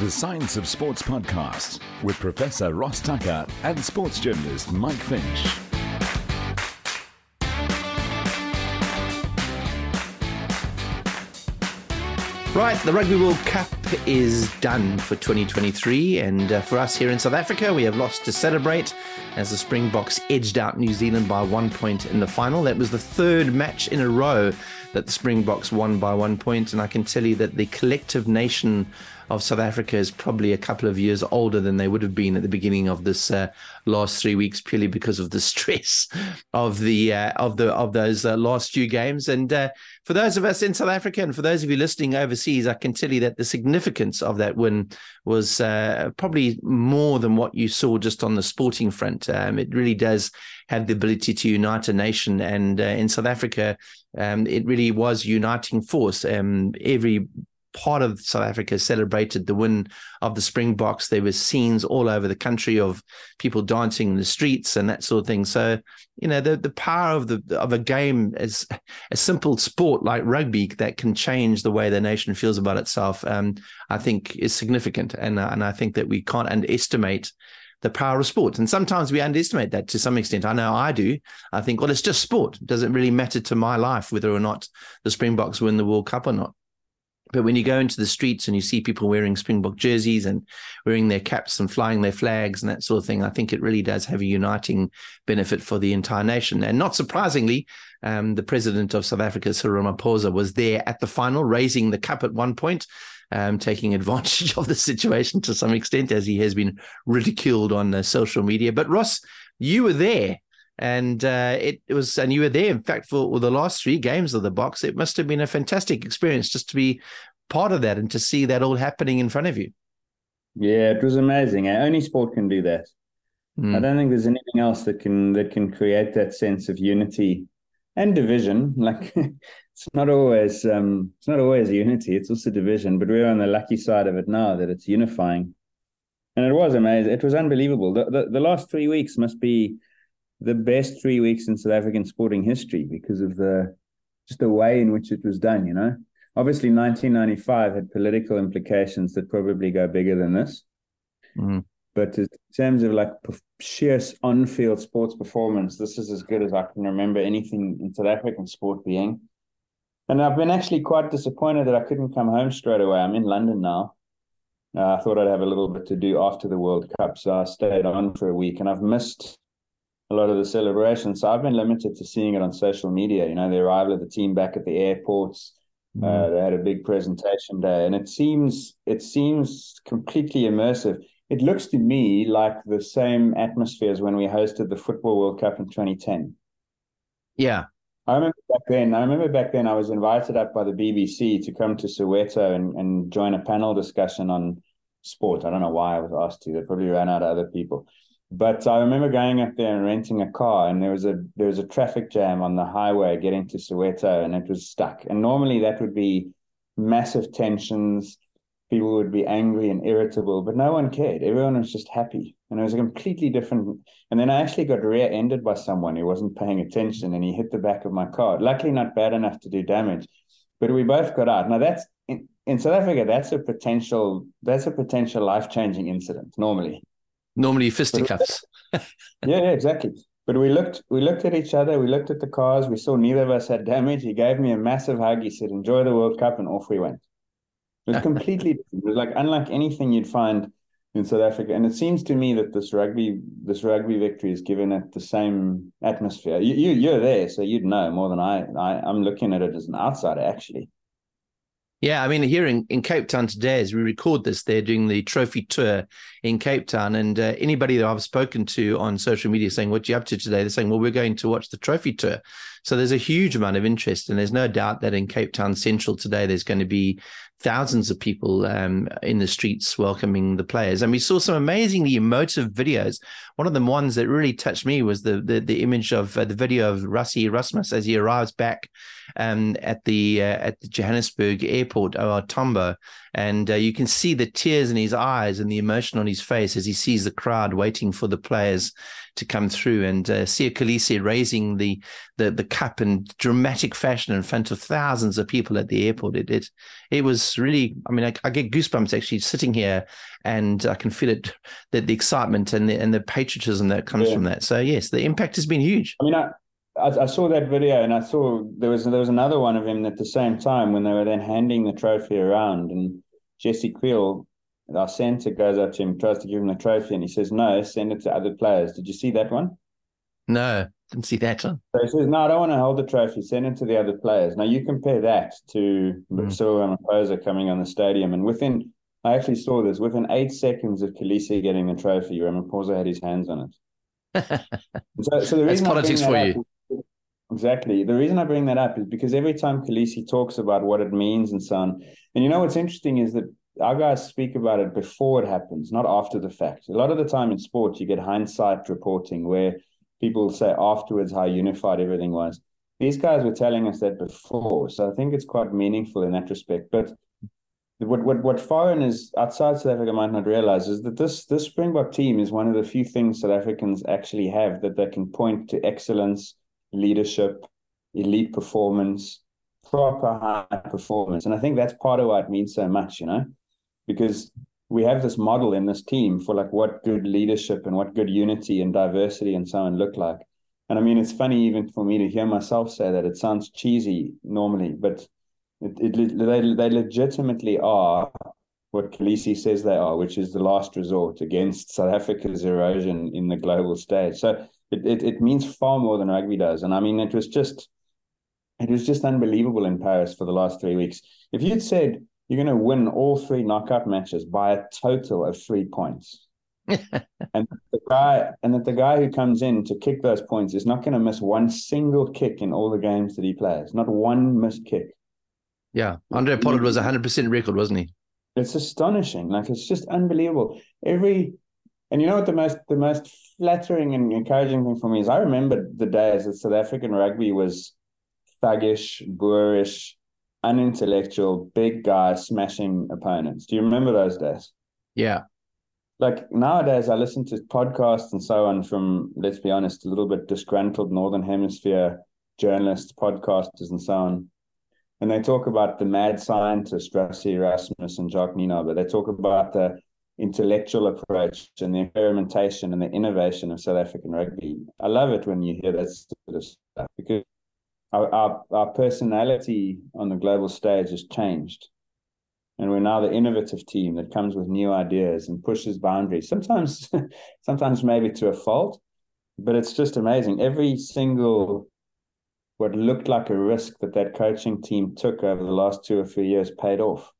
The Science of Sports podcast with Professor Ross Tucker and sports journalist Mike Finch. Right, the Rugby World Cup is done for 2023, and uh, for us here in South Africa, we have lost to celebrate as the Springboks edged out New Zealand by one point in the final. That was the third match in a row that the Springboks won by one point, and I can tell you that the collective nation of South Africa is probably a couple of years older than they would have been at the beginning of this uh, last three weeks, purely because of the stress of the uh, of the of those uh, last few games. And uh, for those of us in South Africa, and for those of you listening overseas, I can tell you that the significance of that win was uh, probably more than what you saw just on the sporting front. Um, it really does have the ability to unite a nation, and uh, in South Africa, um, it really was uniting force. Um, every part of South Africa celebrated the win of the Springboks. There were scenes all over the country of people dancing in the streets and that sort of thing. So, you know, the the power of the of a game as a simple sport like rugby that can change the way the nation feels about itself, um, I think is significant. And uh, and I think that we can't underestimate the power of sport. And sometimes we underestimate that to some extent. I know I do. I think, well, it's just sport. Does it really matter to my life whether or not the Springboks win the World Cup or not. But when you go into the streets and you see people wearing Springbok jerseys and wearing their caps and flying their flags and that sort of thing, I think it really does have a uniting benefit for the entire nation. And not surprisingly, um, the president of South Africa, Cyril Ramaphosa, was there at the final, raising the cup at one point. Um, taking advantage of the situation to some extent, as he has been ridiculed on uh, social media. But Ross, you were there and uh, it, it, was and you were there in fact for the last three games of the Boks. It must have been a fantastic experience just to be part of that and to see that all happening in front of you. Yeah it was amazing. Only sport can do that. Mm. i don't think there's anything else that can that can create that sense of unity and division. Like it's not always um it's not always unity it's also division but we're on the lucky side of it now that it's unifying. And it was amazing it was unbelievable. The, the, the last three weeks must be the best three weeks in South African sporting history because of the just the way in which it was done. You know, obviously 1995 had political implications that probably go bigger than this. Mm. But in terms of like sheer on-field sports performance, this is as good as I can remember anything in South African sport being. And I've been actually quite disappointed that I couldn't come home straight away. I'm in London now. Uh, I thought I'd have a little bit to do after the World Cup, so I stayed on for a week, and I've missed a lot of the celebrations. So I've been limited to seeing it on social media. You know, the arrival of the team back at the airports. Mm. Uh, they had a big presentation day, and it seems it seems completely immersive. It looks to me like the same atmosphere as when we hosted the Football World Cup in 2010. Yeah, I remember back then. I remember back then. I was invited up by the BBC to come to Soweto and, and join a panel discussion on sport. I don't know why I was asked to. They probably ran out of other people. But I remember going up there and renting a car, and there was a there was a traffic jam on the highway getting to Soweto, and it was stuck. And normally that would be massive tensions. People would be angry and irritable, but no one cared. Everyone was just happy, and it was a completely different. And then I actually got rear-ended by someone who wasn't paying attention, and he hit the back of my car. Luckily, not bad enough to do damage, but we both got out. Now that's in, in South Africa. That's a potential. That's a potential life-changing incident. Normally, normally fisticuffs. yeah, yeah, exactly. But we looked, we looked at each other. We looked at the cars. We saw neither of us had damage. He gave me a massive hug. He said, "Enjoy the World Cup," and off we went. It was completely. It was like unlike anything you'd find in South Africa. And it seems to me that this rugby, this rugby victory is given it the same atmosphere. You, you you're there, so you'd know more than I, I. I'm looking at it as an outsider, actually. Yeah, I mean, here in, in Cape Town today, as we record this, they're doing the trophy tour in Cape Town. And uh, anybody that I've spoken to on social media saying, What you up to today? They're saying, Well, we're going to watch the trophy tour. So there's a huge amount of interest, and there's no doubt that in Cape Town Central today, there's going to be thousands of people um, in the streets welcoming the players. And we saw some amazingly emotive videos. One of the ones that really touched me was the the, the image of uh, the video of Rassie Erasmus as he arrives back um, at the uh, at the Johannesburg airport, OR Tambo, and uh, you can see the tears in his eyes and the emotion on his face as he sees the crowd waiting for the players to come through, and uh, Siya Kolisi raising the, the the cup in dramatic fashion in front of thousands of people at the airport. It it it was really, I mean, I, I get goosebumps actually sitting here, and I can feel it that the excitement and the and the patriotism that comes yeah. from that. So yes, the impact has been huge. I mean, I, I, I, saw that video and I saw there was there was another one of him at the same time when they were then handing the trophy around and Jesse Kriel, our centre, goes up to him, tries to give him the trophy, and he says, "No, send it to other players." Did you see that one? No, didn't see that one. So he says, "No, I don't want to hold the trophy. Send it to the other players." Now you compare that to mm. Cyril Ramaphosa coming on the stadium, and within I actually saw this within eight seconds of Kolisi getting the trophy, Ramaphosa had his hands on it. so, so the reason That's politics for you. Exactly. The reason I bring that up is because every time Kolisi talks about what it means and so on, and you know what's interesting is that our guys speak about it before it happens, not after the fact. A lot of the time in sports, you get hindsight reporting where people say afterwards how unified everything was. These guys were telling us that before, so I think it's quite meaningful in that respect. But what what what foreigners outside South Africa might not realize is that this this Springbok team is one of the few things South Africans actually have that they can point to excellence leadership, elite performance, proper high performance. And I think that's part of why it means so much, you know, because we have this model in this team for like what good leadership and what good unity and diversity and so on look like. And I mean, it's funny even for me to hear myself say that. It sounds cheesy normally, but it, it they, they legitimately are what Kolisi says they are, which is the last resort against South Africa's erosion in the global stage. So it, it, it means far more than rugby does. And I mean, it was just, it was just unbelievable in Paris for the last three weeks. If you'd said you're going to win all three knockout matches by a total of three points, and the guy and that the guy who comes in to kick those points is not going to miss one single kick in all the games that he plays, not one missed kick. Yeah, Handré Pollard was a hundred percent record, wasn't he? It's astonishing. Like it's just unbelievable. Every and you know what the most the most flattering and encouraging thing for me is I remember the days that South African rugby was thuggish, boorish, unintellectual, big guys smashing opponents. Do you remember those days? Yeah. Like nowadays, I listen to podcasts and so on from, let's be honest, a little bit disgruntled Northern Hemisphere journalists, podcasters, and so on. And they talk about the mad scientist, Rassie Erasmus and Jacques Nienaber. They talk about the intellectual approach and the experimentation and the innovation of South African rugby. I love it when you hear that sort of stuff because our, our, our personality on the global stage has changed. And we're now the innovative team that comes with new ideas and pushes boundaries. Sometimes, sometimes maybe to a fault, but it's just amazing. Every single what looked like a risk that that coaching team took over the last two or three years paid off.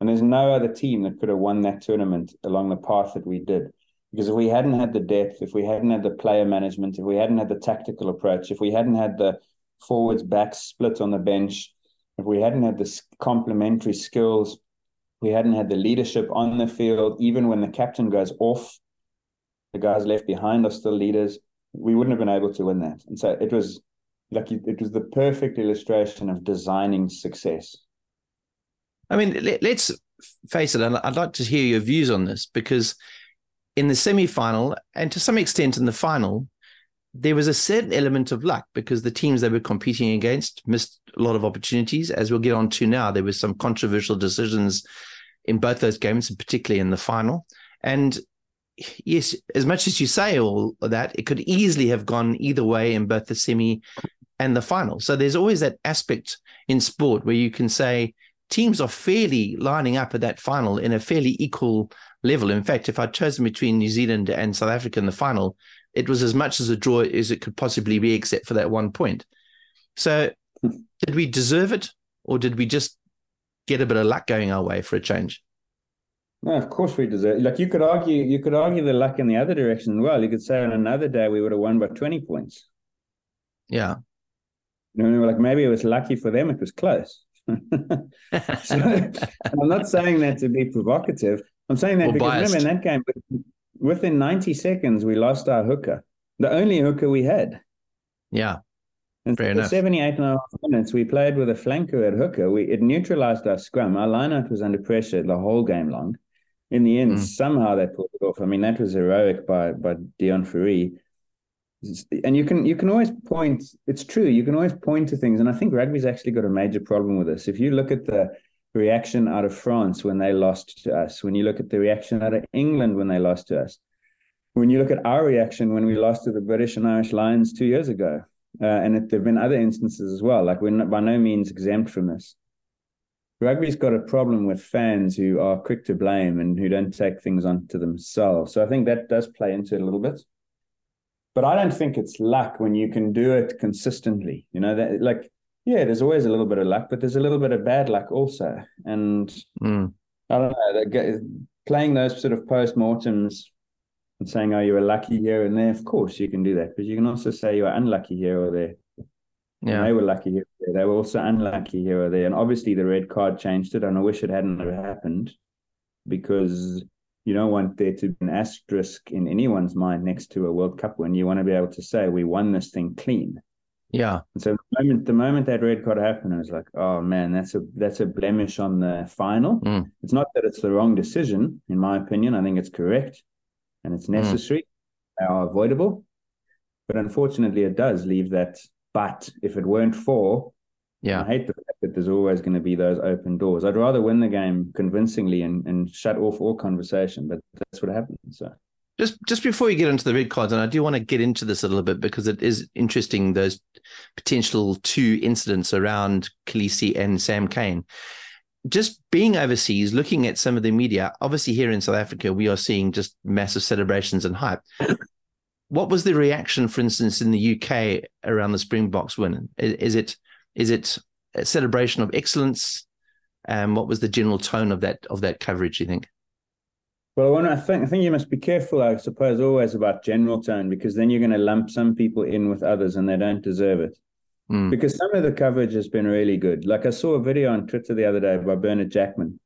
And there's no other team that could have won that tournament along the path that we did. Because if we hadn't had the depth, if we hadn't had the player management, if we hadn't had the tactical approach, if we hadn't had the forwards back split on the bench, if we hadn't had the complementary skills, we hadn't had the leadership on the field, even when the captain goes off, the guys left behind are still leaders. We wouldn't have been able to win that. And so it was like it was the perfect illustration of designing success. I mean, let, us face it, I'd like to hear your views on this because in the semi final and to some extent in the final, there was a certain element of luck because the teams they were competing against missed a lot of opportunities. As we'll get on to now, there was some controversial decisions in both those games, and particularly in the final. And yes, as much as you say all of that, it could easily have gone either way in both the semi and the final. So there's always that aspect in sport where you can say, teams are fairly lining up at that final in a fairly equal level. In fact, if I'd chosen between New Zealand and South Africa in the final, it was as much as a draw as it could possibly be, except for that one point. So, did we deserve it, or did we just get a bit of luck going our way for a change? No, of course we deserve. It. Like you could argue, you could argue the luck in the other direction as well. You could say on another day we would have won by twenty points. Yeah, You know, like, maybe it was lucky for them, it was close. so, I'm not saying that to be provocative. I'm saying that because biased. remember in that game, within 90 seconds, we lost our hooker, the only hooker we had. Yeah. And Fair for enough. 78 and a half minutes, we played with a flanker at hooker. We It neutralized our scrum. Our lineout was under pressure the whole game long. In the end, mm. somehow they pulled it off. I mean, that was heroic by by Deon Fourie. And you can you can always point. It's true. You can always point to things, and I think rugby's actually got a major problem with this. If you look at the reaction out of France when they lost to us, when you look at the reaction out of England when they lost to us, when you look at our reaction when we lost to the British and Irish Lions two years ago, uh, and it, there have been other instances as well. Like we're not, by no means exempt from this. Rugby's got a problem with fans who are quick to blame and who don't take things onto themselves. So I think that does play into it a little bit. But I don't think it's luck when you can do it consistently. You know, that like yeah, there's always a little bit of luck, but there's a little bit of bad luck also. And mm. I don't know, playing those sort of post mortems and saying, "Oh, you were lucky here and there." Of course, you can do that, but you can also say you were unlucky here or there. Yeah, and they were lucky here. They were also unlucky here or there, and obviously the red card changed it. And I wish it hadn't happened because you don't want there to be an asterisk in anyone's mind next to a World Cup win. You want to be able to say we won this thing clean. Yeah. So the moment the moment that red card happened, I was like, oh man, that's a that's a blemish on the final. Mm. It's not that it's the wrong decision, in my opinion. I think it's correct and it's mm. necessary. Mm. They are avoidable. But unfortunately it does leave that but if it weren't for yeah. I hate the fact that there's always going to be those open doors. I'd rather win the game convincingly and, and shut off all conversation, but that's what happens. So just just before we get into the red cards, and I do want to get into this a little bit because it is interesting those potential two incidents around Kolisi and Sam Cane. Just being overseas, looking at some of the media, obviously here in South Africa, we are seeing just massive celebrations and hype. What was the reaction, for instance, in the UK around the Springboks win? Is it is it a celebration of excellence? And um, what was the general tone of that of that coverage? You think? Well, I think I think you must be careful, I suppose, always about general tone because then you're going to lump some people in with others and they don't deserve it. Mm. Because some of the coverage has been really good. Like I saw a video on Twitter the other day by Bernard Jackman,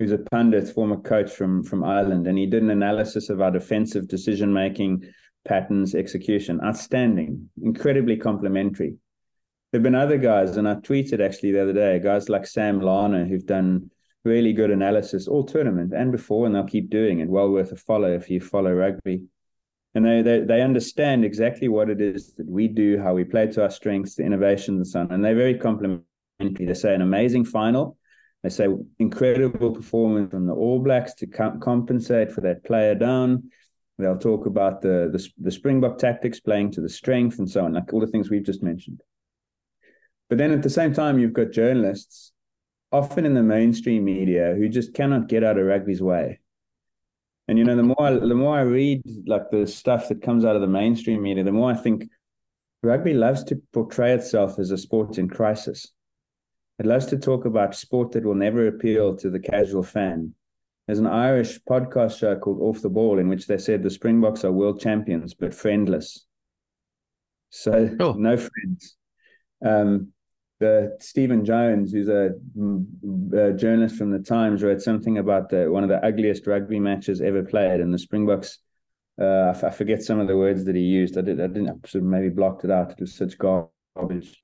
who's a pundit, former coach from from Ireland, and he did an analysis of our defensive decision making patterns, execution. Outstanding, incredibly complimentary. There've been other guys, and I tweeted actually the other day, guys like Sam Larner who've done really good analysis all tournament and before, and they'll keep doing it. Well worth a follow if you follow rugby. And they, they they understand exactly what it is that we do, how we play to our strengths, the innovations and so on. And they're very complimentary. They say an amazing final. They say incredible performance from the All Blacks to compensate for that player down. They'll talk about the, the the Springbok tactics, playing to the strength and so on, like all the things we've just mentioned. But then at the same time, you've got journalists often in the mainstream media who just cannot get out of rugby's way. And you know, the more I, the more I read like the stuff that comes out of the mainstream media, the more I think rugby loves to portray itself as a sport in crisis. It loves to talk about sport that will never appeal to the casual fan. There's an Irish podcast show called Off the Ball in which they said the Springboks are world champions but friendless. So oh. no friends. Um, the Stephen Jones, who's a, a, journalist from the Times, wrote something about the one of the ugliest rugby matches ever played, and the Springboks. Uh, I, forget some of the words that he used. I did. I didn't. I sort of maybe blocked it out. It was such garbage.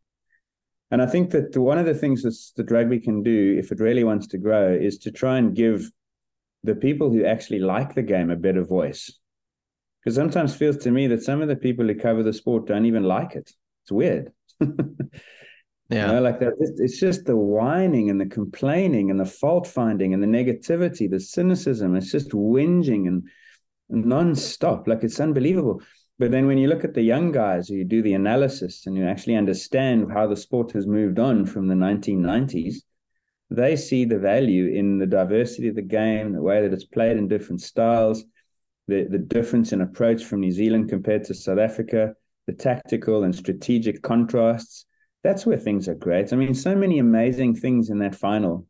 And I think that one of the things that, that rugby can do, if it really wants to grow, is to try and give the people who actually like the game a better voice. Because sometimes it feels to me that some of the people who cover the sport don't even like it. It's weird. Yeah. You know, like that. It's just the whining and the complaining and the fault finding and the negativity, the cynicism. It's just whinging and, non-stop. Like it's unbelievable. But then when you look at the young guys you do the analysis and you actually understand how the sport has moved on from the 1990s, they see the value in the diversity of the game, the way that it's played in different styles, the, the difference in approach from New Zealand compared to South Africa, the tactical and strategic contrasts that's where things are great. I mean, so many amazing things in that final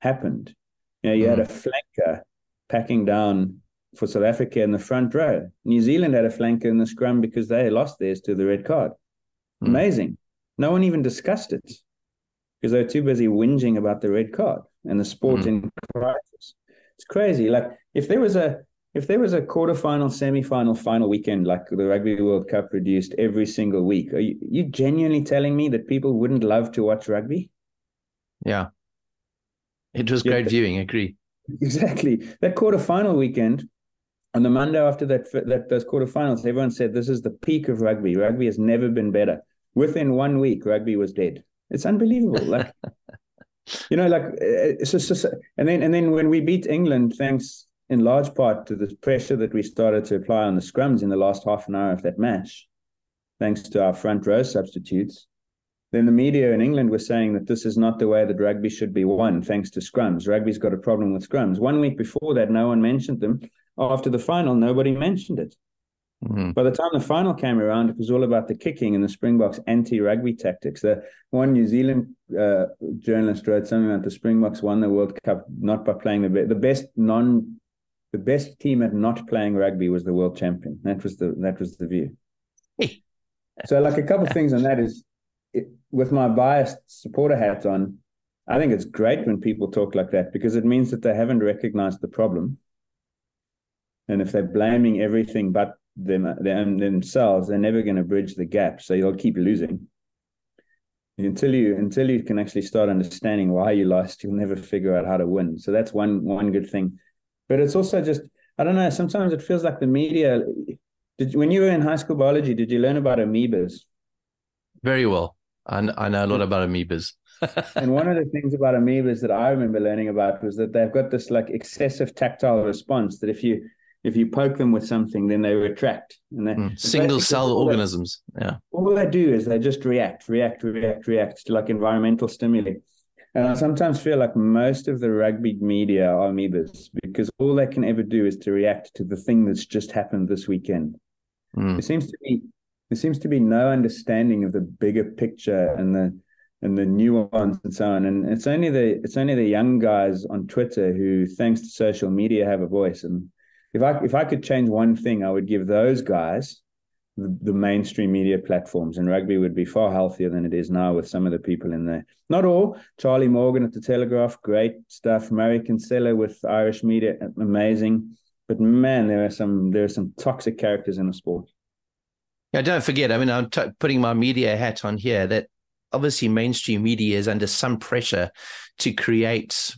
happened. You know, you mm. had a flanker packing down for South Africa in the front row. New Zealand had a flanker in the scrum because they lost theirs to the red card. Mm. Amazing. No one even discussed it because they were too busy whinging about the red card and the sport mm. in crisis. It's crazy. Like if there was a if there was a quarterfinal, semi-final, final weekend like the Rugby World Cup produced every single week, are you, you genuinely telling me that people wouldn't love to watch rugby? Yeah, it was great yeah, viewing. I agree. Exactly. That quarterfinal weekend, on the Monday after that, that those quarterfinals, everyone said this is the peak of rugby. Rugby has never been better. Within one week, rugby was dead. It's unbelievable. Like, you know, like uh, just, and then and then when we beat England, thanks in large part to the pressure that we started to apply on the scrums in the last half an hour of that match, thanks to our front row substitutes, then the media in England was saying that this is not the way that rugby should be won, thanks to scrums. Rugby's got a problem with scrums. One week before that, no one mentioned them. After the final, nobody mentioned it. Mm-hmm. By the time the final came around, it was all about the kicking and the Springboks anti-rugby tactics. The one New Zealand uh, journalist wrote something about the Springboks won the World Cup not by playing the best. The best non, the best team at not playing rugby was the world champion. That was the that was the view. so, like a couple of things on that is, it, with my biased supporter hat on, I think it's great when people talk like that because it means that they haven't recognized the problem. And if they're blaming everything but them, them themselves, they're never going to bridge the gap. So you'll keep losing until you until you can actually start understanding why you lost. You'll never figure out how to win. So that's one one good thing. But it's also just I don't know. Sometimes it feels like the media. Did when you were in high school biology, did you learn about amoebas? Very well. I, I know a lot about amoebas. and one of the things about amoebas that I remember learning about was that they've got this like excessive tactile response that if you if you poke them with something, then they retract. And they, mm. single cell organisms. They, yeah. All they do is they just react, react, react, react to like environmental stimuli. And I sometimes feel like most of the rugby media are amoebas because all they can ever do is to react to the thing that's just happened this weekend. Mm. There seems to be there seems to be no understanding of the bigger picture and the and the nuance and so on. And it's only the it's only the young guys on Twitter who, thanks to social media, have a voice. And if I if I could change one thing, I would give those guys the, the, mainstream media platforms, and rugby would be far healthier than it is now with some of the people in there. Not all. Charlie Morgan at the Telegraph, great stuff. Murray Kinsella with Irish media, amazing. But man, there are some there are some toxic characters in the sport. Yeah, don't forget. I mean, I'm t- putting my media hat on here. That obviously mainstream media is under some pressure to create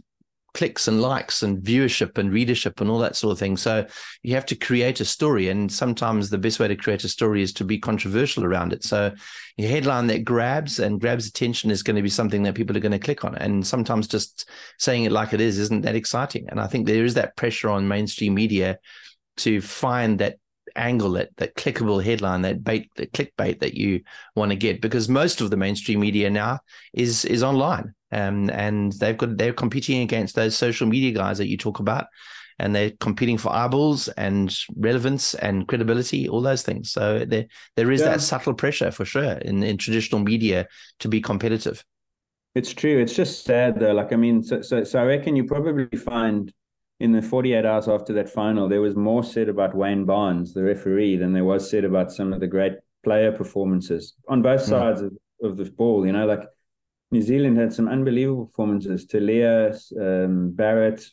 clicks and likes and viewership and readership and all that sort of thing. So you have to create a story. And sometimes the best way to create a story is to be controversial around it. So a headline that grabs and grabs attention is going to be something that people are going to click on. And sometimes just saying it like it is isn't that exciting. And I think there is that pressure on mainstream media to find that angle that that clickable headline that bait the clickbait that you want to get because most of the mainstream media now is is online um, and they've got they're competing against those social media guys that you talk about, and they're competing for eyeballs and relevance and credibility, all those things. So there there is yeah. that subtle pressure for sure in, in traditional media to be competitive. It's true. It's just sad though. Like I mean, so so, so I reckon you probably find in the 48 hours after that final, there was more said about Wayne Barnes, the referee, than there was said about some of the great player performances on both hmm. sides mm. of, of the ball. You know, like New Zealand had some unbelievable performances. Telea, um, Barrett,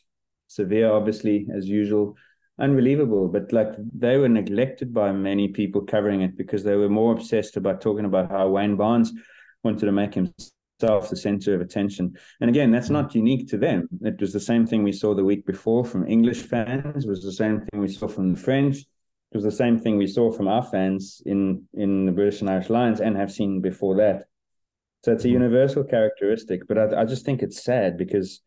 Savea, obviously, as usual. Unbelievable. But like they were neglected by many people covering it because they were more obsessed about talking about how Wayne Barnes wanted to make himself the center of attention. And again, that's not unique to them. It was the same thing we saw the week before from English fans, it was the same thing we saw from the French. It was the same thing we saw from our fans in in the British and Irish Lions and have seen before that. So it's a mm-hmm. universal characteristic, but I, I just think it's sad because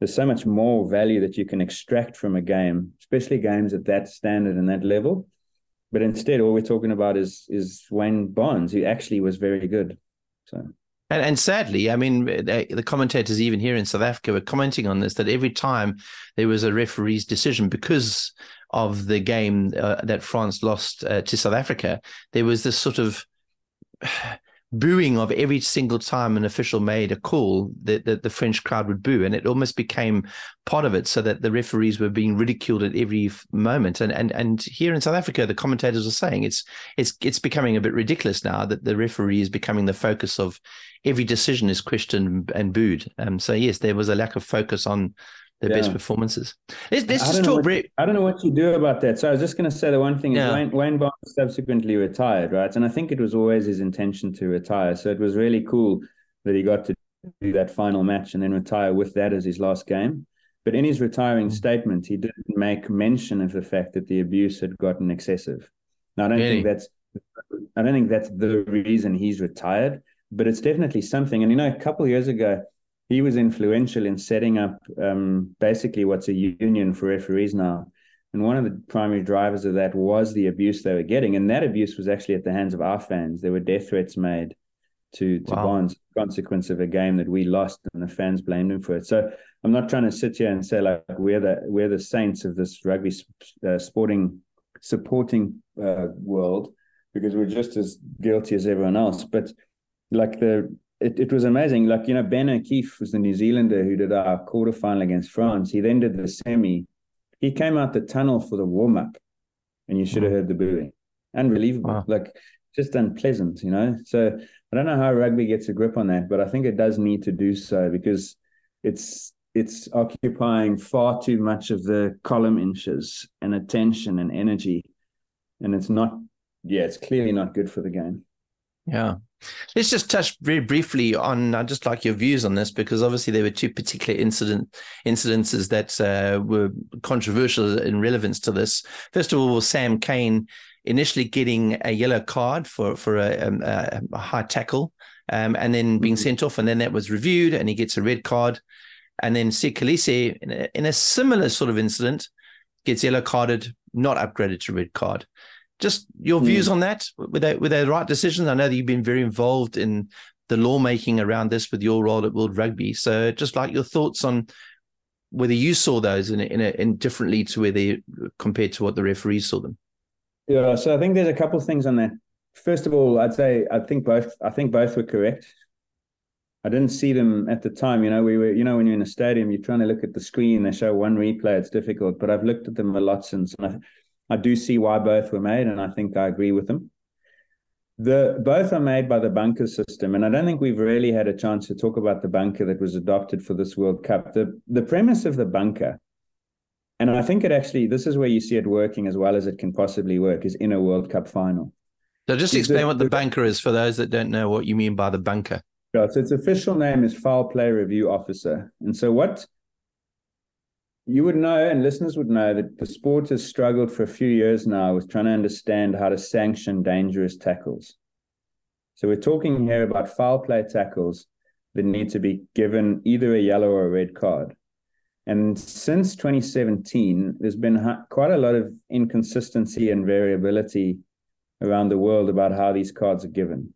there's so much more value that you can extract from a game, especially games at that standard and that level. But instead, all we're talking about is is Wayne Barnes, who actually was very good. So. And, and sadly, I mean, the commentators even here in South Africa were commenting on this that every time there was a referee's decision because of the game uh, that France lost uh, to South Africa, there was this sort of booing of every single time an official made a call that the, the, French crowd would boo, and it almost became part of it, so that the referees were being ridiculed at every moment. And and and here in South Africa, the commentators are saying it's it's it's becoming a bit ridiculous now that the referee is becoming the focus of every decision is questioned and booed. Um, so yes, there was a lack of focus on their yeah. best performances. Let's, let's just talk. What, I don't know what you do about that. So I was just going to say the one thing yeah. is Wayne, Wayne Barnes subsequently retired, right? And I think it was always his intention to retire. So it was really cool that he got to do that final match and then retire with that as his last game. But in his retiring mm-hmm. statement, he didn't make mention of the fact that the abuse had gotten excessive. Now I don't really? think that's I don't think that's the reason he's retired, but it's definitely something. And you know, a couple years ago, he was influential in setting up um, basically what's a union for referees now. And one of the primary drivers of that was the abuse they were getting. And that abuse was actually at the hands of our fans. There were death threats made to, to wow. Barnes, consequence of a game that we lost, and the fans blamed him for it. So I'm not trying to sit here and say like we're the we're the saints of this rugby uh, sporting supporting uh, world because we're just as guilty as everyone else. But like the it, it was amazing. Like, you know, Ben O'Keeffe was the New Zealander who did our quarterfinal against France. He then did the semi. He came out the tunnel for the warm up, and you should have mm. heard the booing. Unbelievable. Wow. Like, just unpleasant, you know? So I don't know how rugby gets a grip on that, but I think it does need to do so because it's it's occupying far too much of the column inches and attention and energy. And it's not, yeah, it's clearly not good for the game. Yeah. Let's just touch very briefly on. I just like your views on this because obviously there were two particular incident incidences that uh, were controversial in relevance to this. First of all, Sam Cane initially getting a yellow card for for a, um, a, a high tackle, um, and then being mm-hmm. sent off, and then that was reviewed, and he gets a red card. And then Siya Kolisi, in in a similar sort of incident, gets yellow carded, not upgraded to red card. Just your mm. views on that. Were they were they the right decisions? I know that you've been very involved in the lawmaking around this with your role at World Rugby. So just like your thoughts on whether you saw those in a, in, a, in differently to where they compared to what the referees saw them. Yeah, so I think there's a couple of things on that. First of all, I'd say I think both I think both were correct. I didn't see them at the time. You know, we were, you know, when you're in a stadium, you're trying to look at the screen, they show one replay, it's difficult. But I've looked at them a lot since, and I, I do see why both were made, and I think I agree with them. The both are made by the bunker system, and I don't think we've really had a chance to talk about the bunker that was adopted for this World Cup. The the premise of the bunker, and I think it actually this is where you see it working as well as it can possibly work, is in a World Cup final. So just explain what the bunker is for those that don't know what you mean by the bunker. Yeah, so its official name is foul play review officer. And so what you would know, and listeners would know, that the sport has struggled for a few years now with trying to understand how to sanction dangerous tackles. So we're talking here about foul play tackles that need to be given either a yellow or a red card. And since 2017, there's been quite a lot of inconsistency and variability around the world about how these cards are given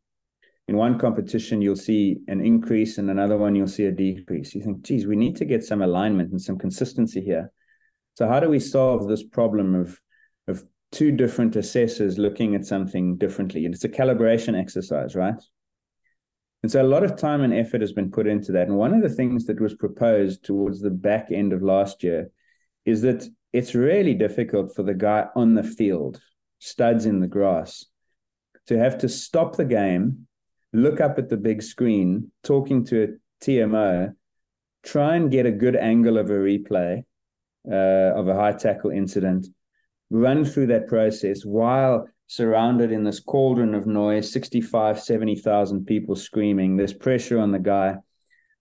in one competition you'll see an increase in another one you'll see a decrease. You think geez we need to get some alignment and some consistency here. So how do we solve this problem of of two different assessors looking at something differently? And it's a calibration exercise right? And so a lot of time and effort has been put into that. And one of the things that was proposed towards the back end of last year is that it's really difficult for the guy on the field studs in the grass to have to stop the game look up at the big screen, talking to a TMO, try and get a good angle of a replay uh, of a high tackle incident, run through that process while surrounded in this cauldron of noise 65, 70,000 people screaming. There's pressure on the guy.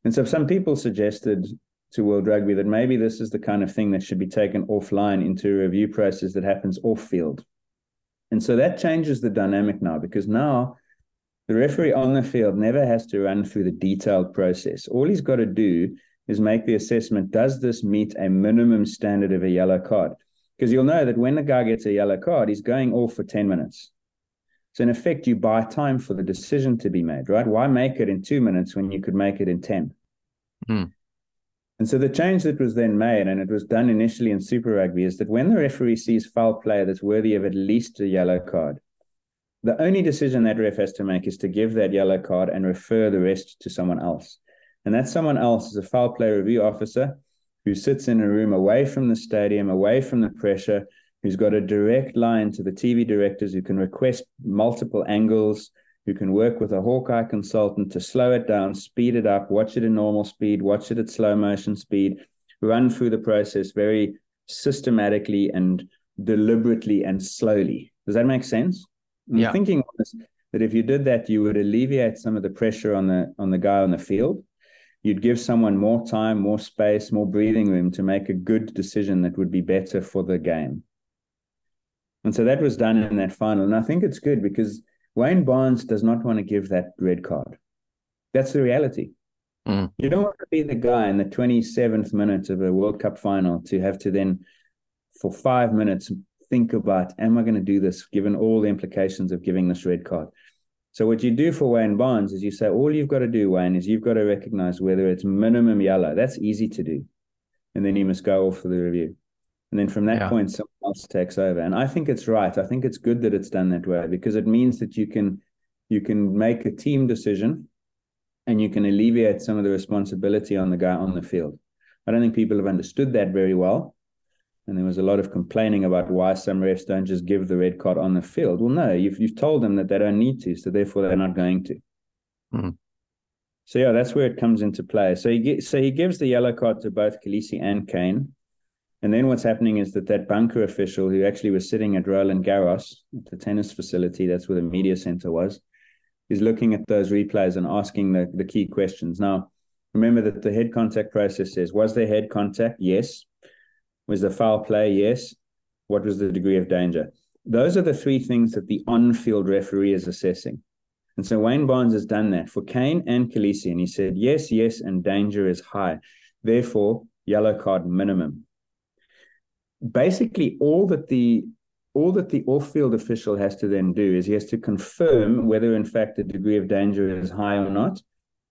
And so some people suggested to World Rugby that maybe this is the kind of thing that should be taken offline into a review process that happens off field. And so that changes the dynamic now because now the referee on the field never has to run through the detailed process. All he's got to do is make the assessment does this meet a minimum standard of a yellow card? Because you'll know that when the guy gets a yellow card, he's going off for 10 minutes. So, in effect, you buy time for the decision to be made, right? Why make it in two minutes when you could make it in 10? Mm. And so the change that was then made, and it was done initially in Super Rugby, is that when the referee sees foul play that's worthy of at least a yellow card, the only decision that ref has to make is to give that yellow card and refer the rest to someone else. And that someone else is a foul play review officer who sits in a room away from the stadium, away from the pressure, who's got a direct line to the TV directors who can request multiple angles, who can work with a Hawkeye consultant to slow it down, speed it up, watch it in normal speed, watch it at slow motion speed, run through the process very systematically and deliberately and slowly. Does that make sense? I'm yeah. thinking that if you did that, you would alleviate some of the pressure on the on the guy on the field you'd give someone more time, more space, more breathing room to make a good decision that would be better for the game. And so that was done in that final. And I think it's good because Wayne Barnes does not want to give that red card. That's the reality. Mm. You don't want to be the guy in the 27th minute of a World Cup final to have to then, for five minutes, think about, am I going to do this given all the implications of giving this red card? So what you do for Wayne Barnes is you say all you've got to do, Wayne, is you've got to recognize whether it's minimum yellow. That's easy to do, and then you must go off for the review. And then from that yeah. point, someone else takes over. And I think it's right. I think it's good that it's done that way because it means that you can you can make a team decision and you can alleviate some of the responsibility on the guy on the field. I don't think people have understood that very well. And there was a lot of complaining about why some refs don't just give the red card on the field. Well, no, you've you've told them that they don't need to, so therefore they're not going to. Mm-hmm. So yeah, that's where it comes into play. So he get, so he gives the yellow card to both Kolisi and Cane, And then what's happening is that that bunker official who actually was sitting at Roland Garros, at the tennis facility, that's where the media center was, is looking at those replays and asking the, the key questions. Now, remember that the head contact process says, was there head contact? Yes. Was the foul play? Yes. What was the degree of danger? Those are the three things that the on field referee is assessing. And so Wayne Barnes has done that for Cane and Kolisi. And he said, yes, yes, and danger is high. Therefore, yellow card minimum. Basically, all that the all that the off-field official has to then do is he has to confirm whether in fact the degree of danger is high or not.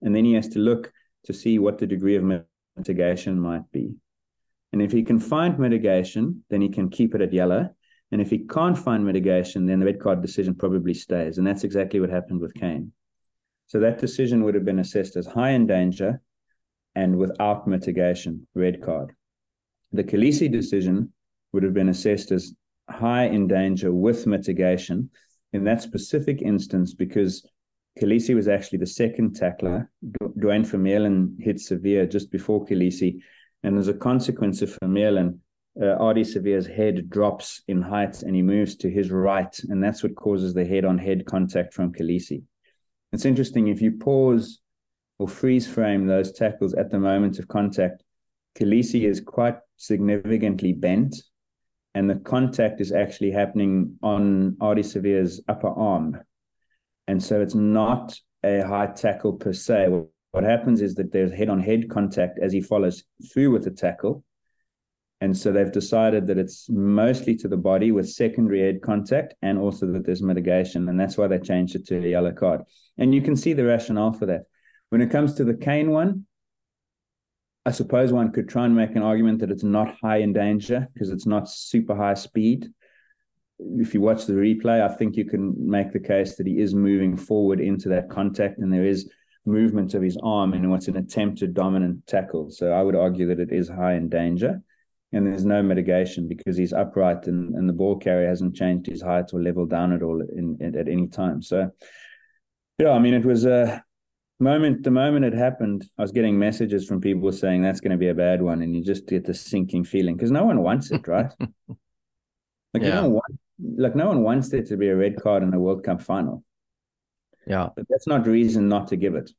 And then he has to look to see what the degree of mitigation might be. And if he can find mitigation, then he can keep it at yellow. And if he can't find mitigation, then the red card decision probably stays. And that's exactly what happened with Cane. So that decision would have been assessed as high in danger and without mitigation, red card. The Kolisi decision would have been assessed as high in danger with mitigation in that specific instance because Kolisi was actually the second tackler. Duane Vermeulen hit Savea just before Kolisi and as a consequence of Vermeulen, uh, Ardie Savea's head drops in height and he moves to his right. And that's what causes the head on head contact from Kolisi. It's interesting if you pause or freeze frame those tackles at the moment of contact, Kolisi is quite significantly bent. And the contact is actually happening on Ardie Savea's upper arm. And so it's not a high tackle per se. What happens is that there's head on head contact as he follows through with the tackle. And so they've decided that it's mostly to the body with secondary head contact and also that there's mitigation. And that's why they changed it to a yellow card. And you can see the rationale for that. When it comes to the Cane one, I suppose one could try and make an argument that it's not high in danger because it's not super high speed. If you watch the replay, I think you can make the case that he is moving forward into that contact and there is movement of his arm in what's an attempted dominant tackle. So I would argue that it is high in danger. And there's no mitigation because he's upright and, and the ball carrier hasn't changed his height or level down at all in, in, at any time. So, yeah, I mean, it was a moment. The moment it happened, I was getting messages from people saying that's going to be a bad one. And you just get the sinking feeling because no one wants it, right? like, yeah. you don't want, like, no one wants there to be a red card in a World Cup final. Yeah. But that's not reason not to give it.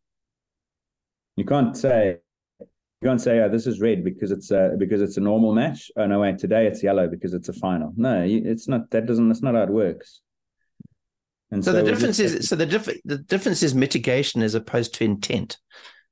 You can't say you can't say, "Oh, this is red because it's a because it's a normal match." Oh no, wait, today it's yellow because it's a final. No, it's not. That doesn't. That's not how it works. And so, so the difference just, is so the diff- the difference is mitigation as opposed to intent,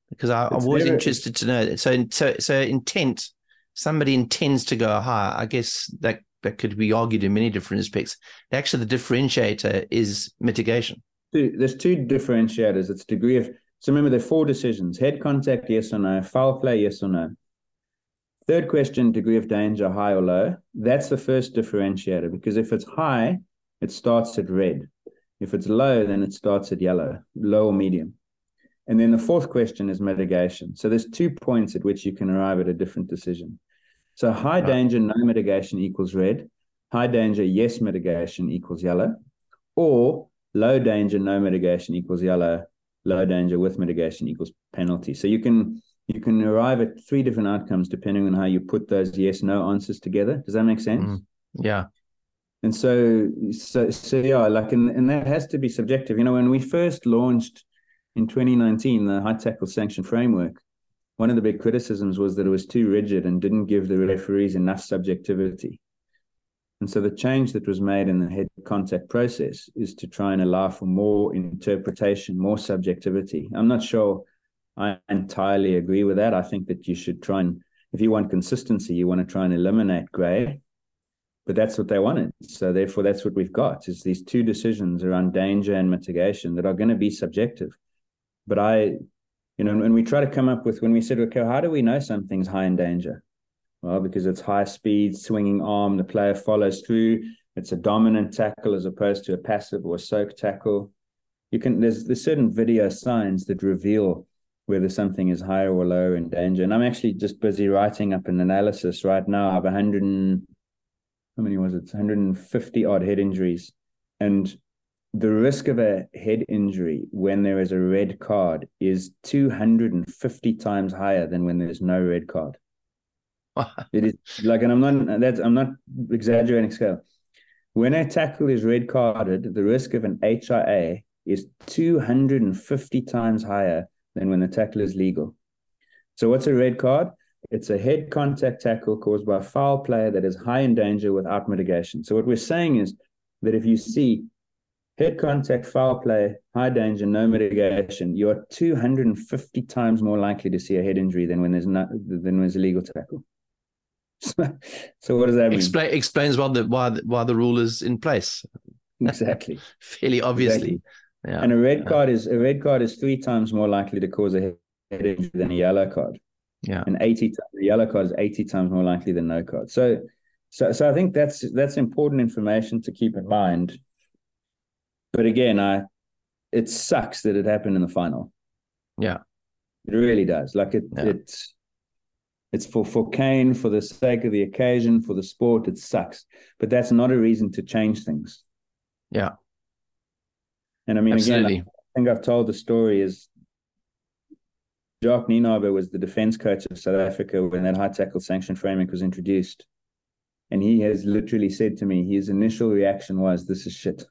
because I, am always interested to know. So so so intent. Somebody intends to go higher. I guess that that could be argued in many different aspects. Actually, the differentiator is mitigation two, there's two differentiators. It's degree of so remember there are four decisions: head contact, yes or no; foul play, yes or no. Third question: degree of danger, high or low. That's the first differentiator because if it's high, it starts at red. If it's low, then it starts at yellow, low or medium. And then the fourth question is mitigation. So there's two points at which you can arrive at a different decision. So high danger, no mitigation equals red. High danger, yes mitigation equals yellow. Or low danger, no mitigation equals yellow. Low danger with mitigation equals penalty. So you can you can arrive at three different outcomes depending on how you put those yes no answers together. Does that make sense? Mm, yeah. And so so so yeah, like and, and that has to be subjective. You know, when we first launched in 2019 the high tackle sanction framework, one of the big criticisms was that it was too rigid and didn't give the referees enough subjectivity. And so the change that was made in the head contact process is to try and allow for more interpretation, more subjectivity. I'm not sure I entirely agree with that. I think that you should try and, if you want consistency, you want to try and eliminate grey. But that's what they wanted. So therefore, that's what we've got is these two decisions around danger and mitigation that are going to be subjective. But I you know, when we try to come up with when we said, okay, how do we know something's high in danger? Well, because it's high speed, swinging arm, the player follows through. It's a dominant tackle as opposed to a passive or a soak tackle. You can there's there's certain video signs that reveal whether something is higher or lower in danger. And I'm actually just busy writing up an analysis right now of 100 and, how many was it? 150 odd head injuries. And the risk of a head injury when there is a red card is 250 times higher than when there's no red card. It is like, and I'm not that's I'm not exaggerating scale. When a tackle is red carded, the risk of an HIA is 250 times higher than when the tackle is legal. So, what's a red card? It's a head contact tackle caused by a foul player that is high in danger without mitigation. So, what we're saying is that if you see Head contact, foul play, high danger, no mitigation. You are 250 times more likely to see a head injury than when there's not than when there's a legal tackle. so what does that mean? Explain, explains why the why the, why the rule is in place. Exactly. Fairly obviously. Exactly. Yeah. And a red card is a red card is three times more likely to cause a head injury than a yellow card. Yeah. And 80 a yellow card is 80 times more likely than no card. So so so I think that's that's important information to keep in mind but again, I it sucks that it happened in the final. Yeah. It really does. Like it yeah. it's it's for for Cane, for the sake of the occasion, for the sport, it sucks. But that's not a reason to change things. Yeah. And I mean Absolutely. again, I think I've told the story is Jacques Nienaber was the defense coach of South Africa when that high tackle sanction framework was introduced. And he has literally said to me, his initial reaction was, This is shit.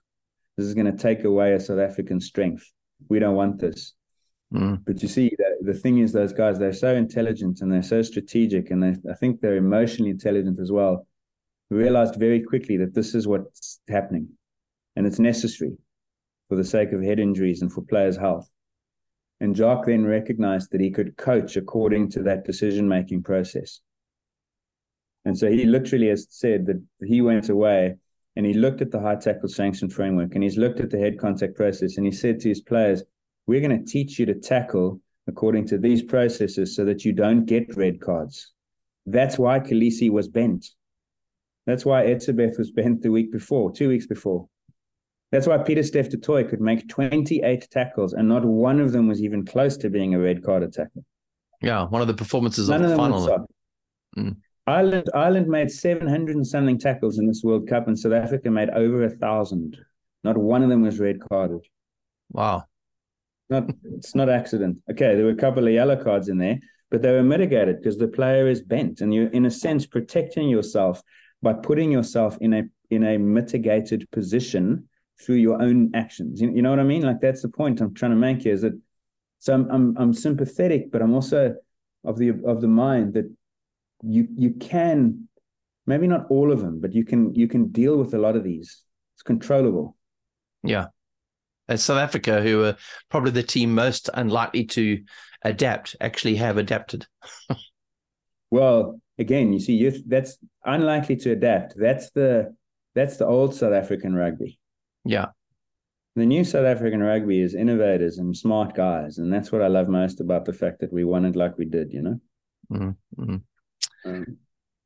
This is going to take away a South African strength. We don't want this. Mm. But you see, the, the thing is, those guys, they're so intelligent and they're so strategic, and they, I think they're emotionally intelligent as well. We realized very quickly that this is what's happening and it's necessary for the sake of head injuries and for players' health. And Jacques then recognized that he could coach according to that decision making process. And so he literally has said that he went away and he looked at the high tackle sanction framework and he's looked at the head contact process and he said to his players, We're going to teach you to tackle according to these processes so that you don't get red cards. That's why Kolisi was bent. That's why Etzebeth was bent the week before, two weeks before. That's why Pieter-Steph du Toit could make 28 tackles and not one of them was even close to being a red card tackle. Yeah, one of the performances None of the final. Mm. Ireland Ireland made 700 and something tackles in this World Cup, and South Africa made over a thousand. Not one of them was red carded. Wow. Not it's not accident. Okay, there were a couple of yellow cards in there, but they were mitigated because the player is bent, and you're in a sense protecting yourself by putting yourself in a in a mitigated position through your own actions. You, you know what I mean? Like that's the point I'm trying to make here. Is that so? I'm I'm, I'm sympathetic, but I'm also of the of the mind that you you can maybe not all of them, but you can you can deal with a lot of these. It's controllable. Yeah. And South Africa, who are probably the team most unlikely to adapt, actually have adapted. well, again, you see, you that's unlikely to adapt. That's the that's the old South African rugby. Yeah. The new South African rugby is innovators and smart guys, and that's what I love most about the fact that we won it like we did. You know. Mm-hmm. mm-hmm. Um,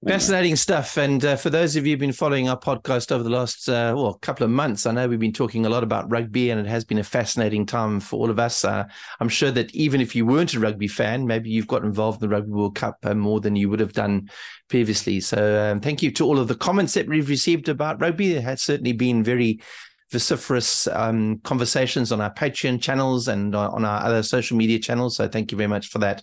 Fascinating stuff. And uh, for those of you who've been following our podcast over the last uh, well couple of months, I know we've been talking a lot about rugby, and it has been a fascinating time for all of us. Uh, I'm sure that even if you weren't a rugby fan, maybe you've got involved in the Rugby World Cup uh, more than you would have done previously. So um, thank you to all of the comments that we've received about rugby. It has certainly been very vociferous um, conversations on our Patreon channels and on our other social media channels. So thank you very much for that.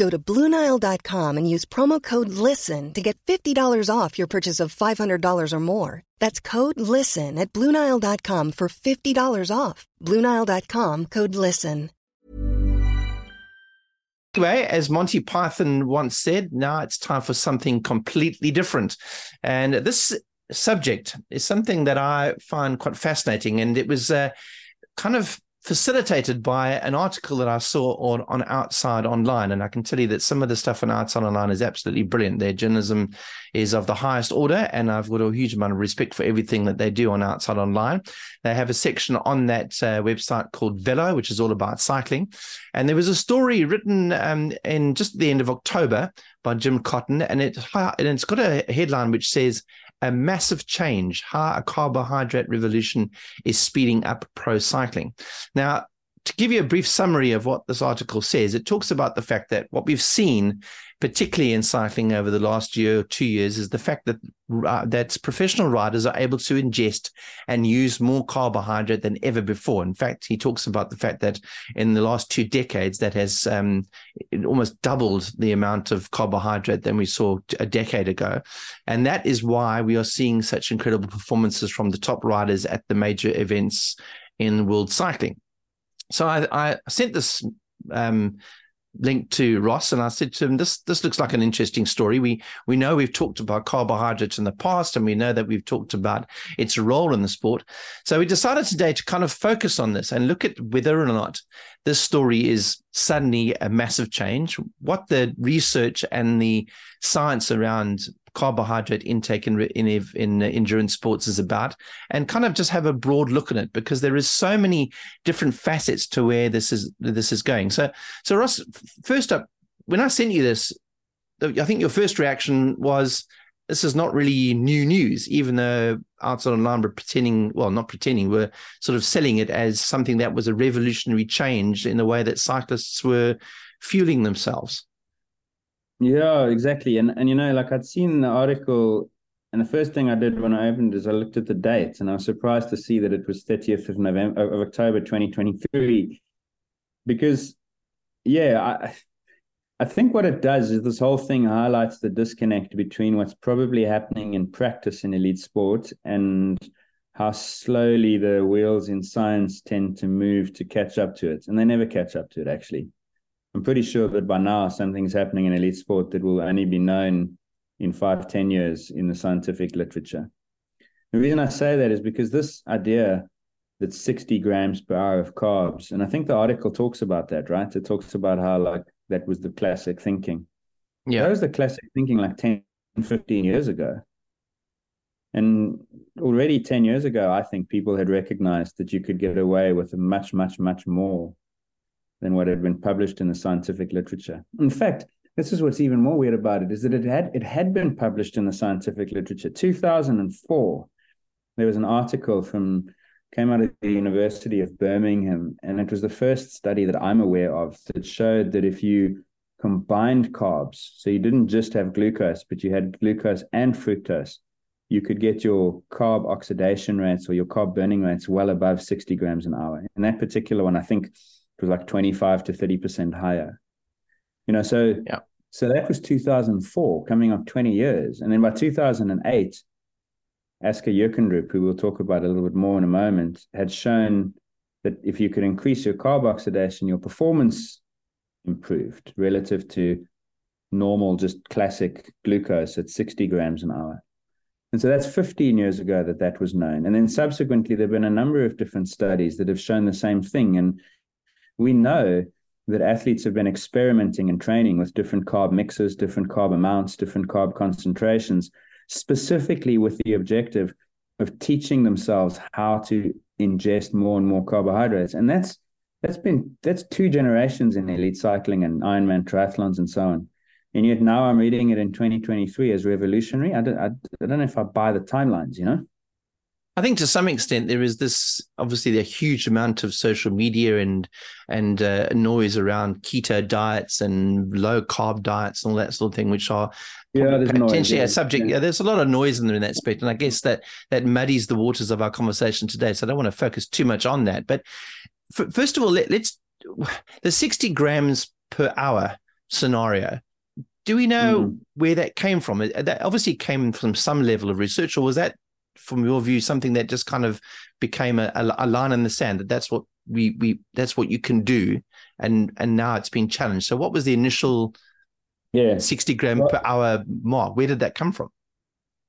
Go to Bluenile.com and use promo code LISTEN to get $50 off your purchase of $500 or more. That's code LISTEN at Bluenile.com for $50 off. Bluenile.com code LISTEN. Anyway, as Monty Python once said, now it's time for something completely different. And this subject is something that I find quite fascinating. And it was uh, kind of facilitated by an article that I saw on, on Outside Online. And I can tell you that some of the stuff on Outside Online is absolutely brilliant. Their journalism is of the highest order, and I've got a huge amount of respect for everything that they do on Outside Online. They have a section on that uh, website called Velo, which is all about cycling. And there was a story written um, in just the end of October by Jim Cotton, and it and it's got a headline which says a massive change, how a carbohydrate revolution is speeding up pro cycling. Now, to give you a brief summary of what this article says, it talks about the fact that what we've seen particularly in cycling over the last year or two years, is the fact that uh, that professional riders are able to ingest and use more carbohydrate than ever before. In fact, he talks about the fact that in the last two decades, that has um, almost doubled the amount of carbohydrate than we saw a decade ago, and that is why we are seeing such incredible performances from the top riders at the major events in world cycling. So I, I sent this um, linked to Ross, and I said to him, "This this looks like an interesting story. We we know we've talked about carbohydrates in the past, and we know that we've talked about its role in the sport. So we decided today to kind of focus on this and look at whether or not this story is suddenly a massive change, what the research and the science around carbohydrate intake in, in in uh, endurance sports is about, and kind of just have a broad look at it because there is so many different facets to where this is this is going. So, so Ross, first up, when I sent you this, I think your first reaction was this is not really new news, even though outside online were pretending, well, not pretending, were sort of selling it as something that was a revolutionary change in the way that cyclists were fueling themselves. Yeah, exactly. And and you know, like I'd seen the article, and the first thing I did when I opened is I looked at the date, and I was surprised to see that it was 30th of November of October 2023, because yeah, I I think what it does is this whole thing highlights the disconnect between what's probably happening in practice in elite sport and how slowly the wheels in science tend to move to catch up to it, and they never catch up to it actually. I'm pretty sure that by now something's happening in elite sport that will only be known in five, ten years in the scientific literature. The reason I say that is because this idea that 60 grams per hour of carbs, and I think the article talks about that, right? It talks about how like that was the classic thinking. Yeah. That was the classic thinking like 10, 15 years ago. And already 10 years ago, I think people had recognized that you could get away with much, much, much more than what had been published in the scientific literature. In fact, this is what's even more weird about it is that it had it had been published in the scientific literature. 2004, there was an article from came out of the University of Birmingham, and it was the first study that I'm aware of that showed that if you combined carbs, so you didn't just have glucose, but you had glucose and fructose, you could get your carb oxidation rates or your carb burning rates well above 60 grams an hour. And that particular one, I think it was like 25 to 30% higher. You know, so yeah. so that was 2004, coming up 20 years. And then by 2008, Asker Jeukendrup, who we'll talk about a little bit more in a moment, had shown that if you could increase your carb oxidation, your performance improved relative to normal, just classic glucose at 60 grams an hour. And so that's 15 years ago that that was known. And then subsequently, there have been a number of different studies that have shown the same thing. And we know that athletes have been experimenting and training with different carb mixes, different carb amounts, different carb concentrations, specifically with the objective of teaching themselves how to ingest more and more carbohydrates. And that's that's been that's two generations in elite cycling and Ironman triathlons and so on. And yet now I'm reading it in 2023 as revolutionary. I don't, I, I don't know if I buy the timelines, you know? I think to some extent there is this obviously a huge amount of social media and and uh, noise around keto diets and low carb diets and all that sort of thing, which are yeah, potentially noise, a subject. Yeah. yeah. there's a lot of noise in, there in that aspect, and I guess that that muddies the waters of our conversation today. So I don't want to focus too much on that. But f- first of all, let, let's the 60 grams per hour scenario do we know mm. where that came from? That obviously came from some level of research, or was that, from your view, something that just kind of became a, a, line in the sand that that's what we we that's what you can do, and and now it's been challenged. So, what was the initial, yeah, sixty gram well, per hour mark? Where did that come from?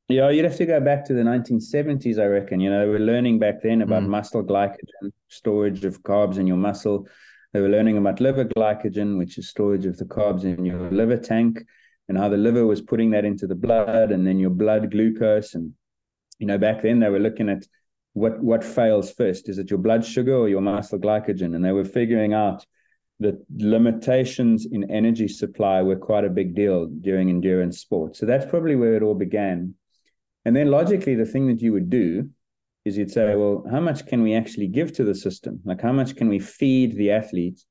Yeah, you'd have to go back to the 1970s, I reckon. You know, we are learning back then about mm. muscle glycogen, storage of carbs in your muscle they were learning about liver glycogen, which is storage of the carbs in your liver tank, and how the liver was putting that into the blood, and then your blood glucose. And you know, back then they were looking at what what fails first. Is it your blood sugar or your muscle glycogen? And they were figuring out that limitations in energy supply were quite a big deal during endurance sports. So that's probably where it all began. And then logically, the thing that you would do is you'd say, well, how much can we actually give to the system? Like, how much can we feed the athlete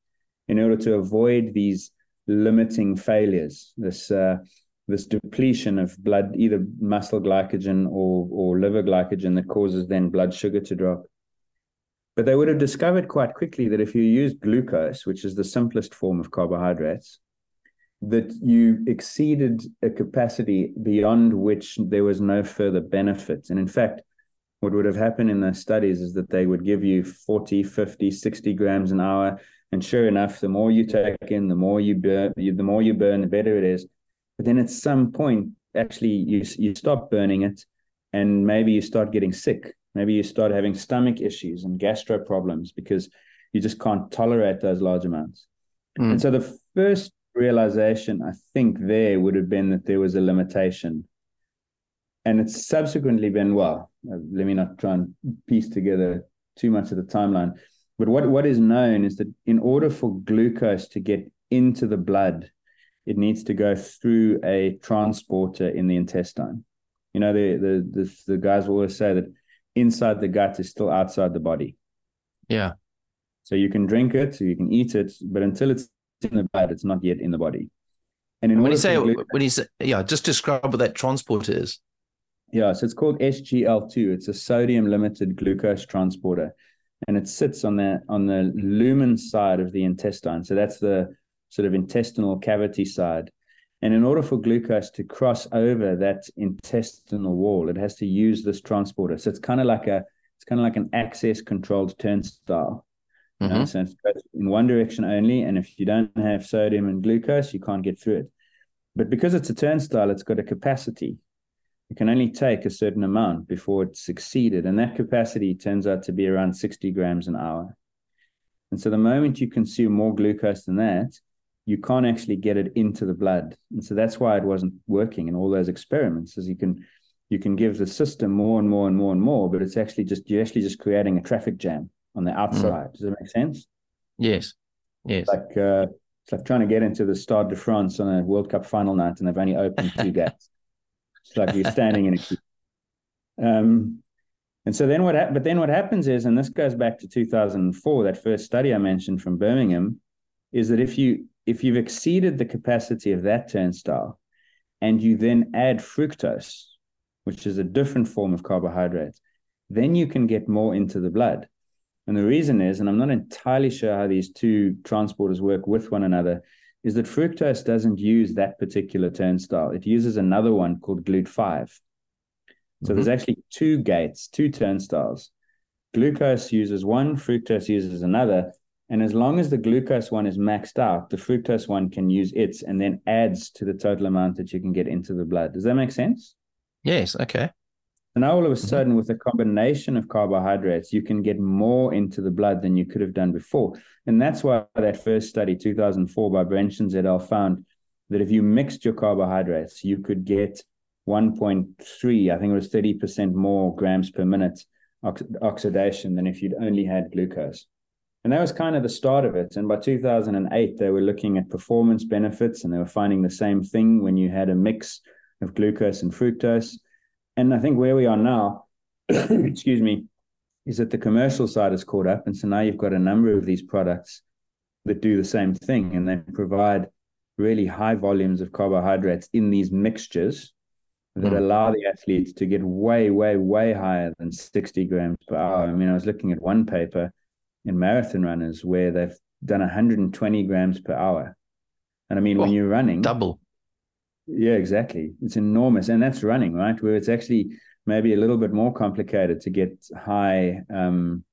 in order to avoid these limiting failures, this uh, this depletion of blood, either muscle glycogen or or liver glycogen that causes then blood sugar to drop. But they would have discovered quite quickly that if you use glucose, which is the simplest form of carbohydrates, that you exceeded a capacity beyond which there was no further benefit. And in fact, what would have happened in those studies is that they would give you 40, 50, 60 grams an hour. And sure enough, the more you take in, the more you burn, the more you burn, the better it is. But then at some point, actually, you you stop burning it, and maybe you start getting sick. Maybe you start having stomach issues and gastro problems because you just can't tolerate those large amounts. Mm. And so the first realization, I think, there would have been that there was a limitation and it's subsequently been well. Uh, let me not try and piece together too much of the timeline, but what what is known is that in order for glucose to get into the blood, it needs to go through a transporter in the intestine. You know, the the the, the guys will always say that inside the gut is still outside the body. Yeah. So you can drink it, so you can eat it, but until it's in the blood, it's not yet in the body. And when you say glucose, when you say yeah, just describe what that transporter is. Yeah, so it's called SGL2. It's a sodium limited glucose transporter, and it sits on the on the lumen side of the intestine. So that's the sort of intestinal cavity side. And in order for glucose to cross over that intestinal wall, it has to use this transporter. So it's kind of like a it's kind of like an access controlled turnstile. Mm-hmm. So it's in one direction only, and if you don't have sodium and glucose, you can't get through it. But because it's a turnstile, it's got a capacity it can only take a certain amount before it's exceeded. And that capacity turns out to be around 60 grams an hour. And so the moment you consume more glucose than that, you can't actually get it into the blood. And so that's why it wasn't working in all those experiments, as you can you can give the system more and more and more and more, but it's actually just you're actually just creating a traffic jam on the outside. Mm. Does that make sense? Yes. Yes. Like uh, it's like trying to get into the Stade de France on a World Cup final night and they've only opened two gates. It's like you're standing in a queue. Um, and so then what? Ha- but then what happens is, and this goes back to 2004, that first study I mentioned from Birmingham, is that if you if you've exceeded the capacity of that turnstile, and you then add fructose, which is a different form of carbohydrate, then you can get more into the blood. And the reason is, and I'm not entirely sure how these two transporters work with one another, is that fructose doesn't use that particular turnstile. It uses another one called GLUT5. So mm-hmm. there's actually two gates, two turnstiles. Glucose uses one, fructose uses another. And as long as the glucose one is maxed out, the fructose one can use its and then adds to the total amount that you can get into the blood. Does that make sense? Yes. Okay. And now all of a mm-hmm. sudden, with a combination of carbohydrates, you can get more into the blood than you could have done before. And that's why that first study, 2004, by Jentjens et al., found that if you mixed your carbohydrates, you could get 1.3, I think it was 30% more grams per minute ox- oxidation than if you'd only had glucose. And that was kind of the start of it. And by 2008, they were looking at performance benefits and they were finding the same thing when you had a mix of glucose and fructose. And I think where we are now, excuse me, is that the commercial side is caught up. And so now you've got a number of these products that do the same thing and they provide really high volumes of carbohydrates in these mixtures that mm. allow the athletes to get way, way, way higher than 60 grams per hour. I mean, I was looking at one paper in marathon runners where they've done 120 grams per hour. And I mean, oh, when you're running, double. Yeah, exactly. It's enormous. And that's running, right? Where it's actually maybe a little bit more complicated to get high um,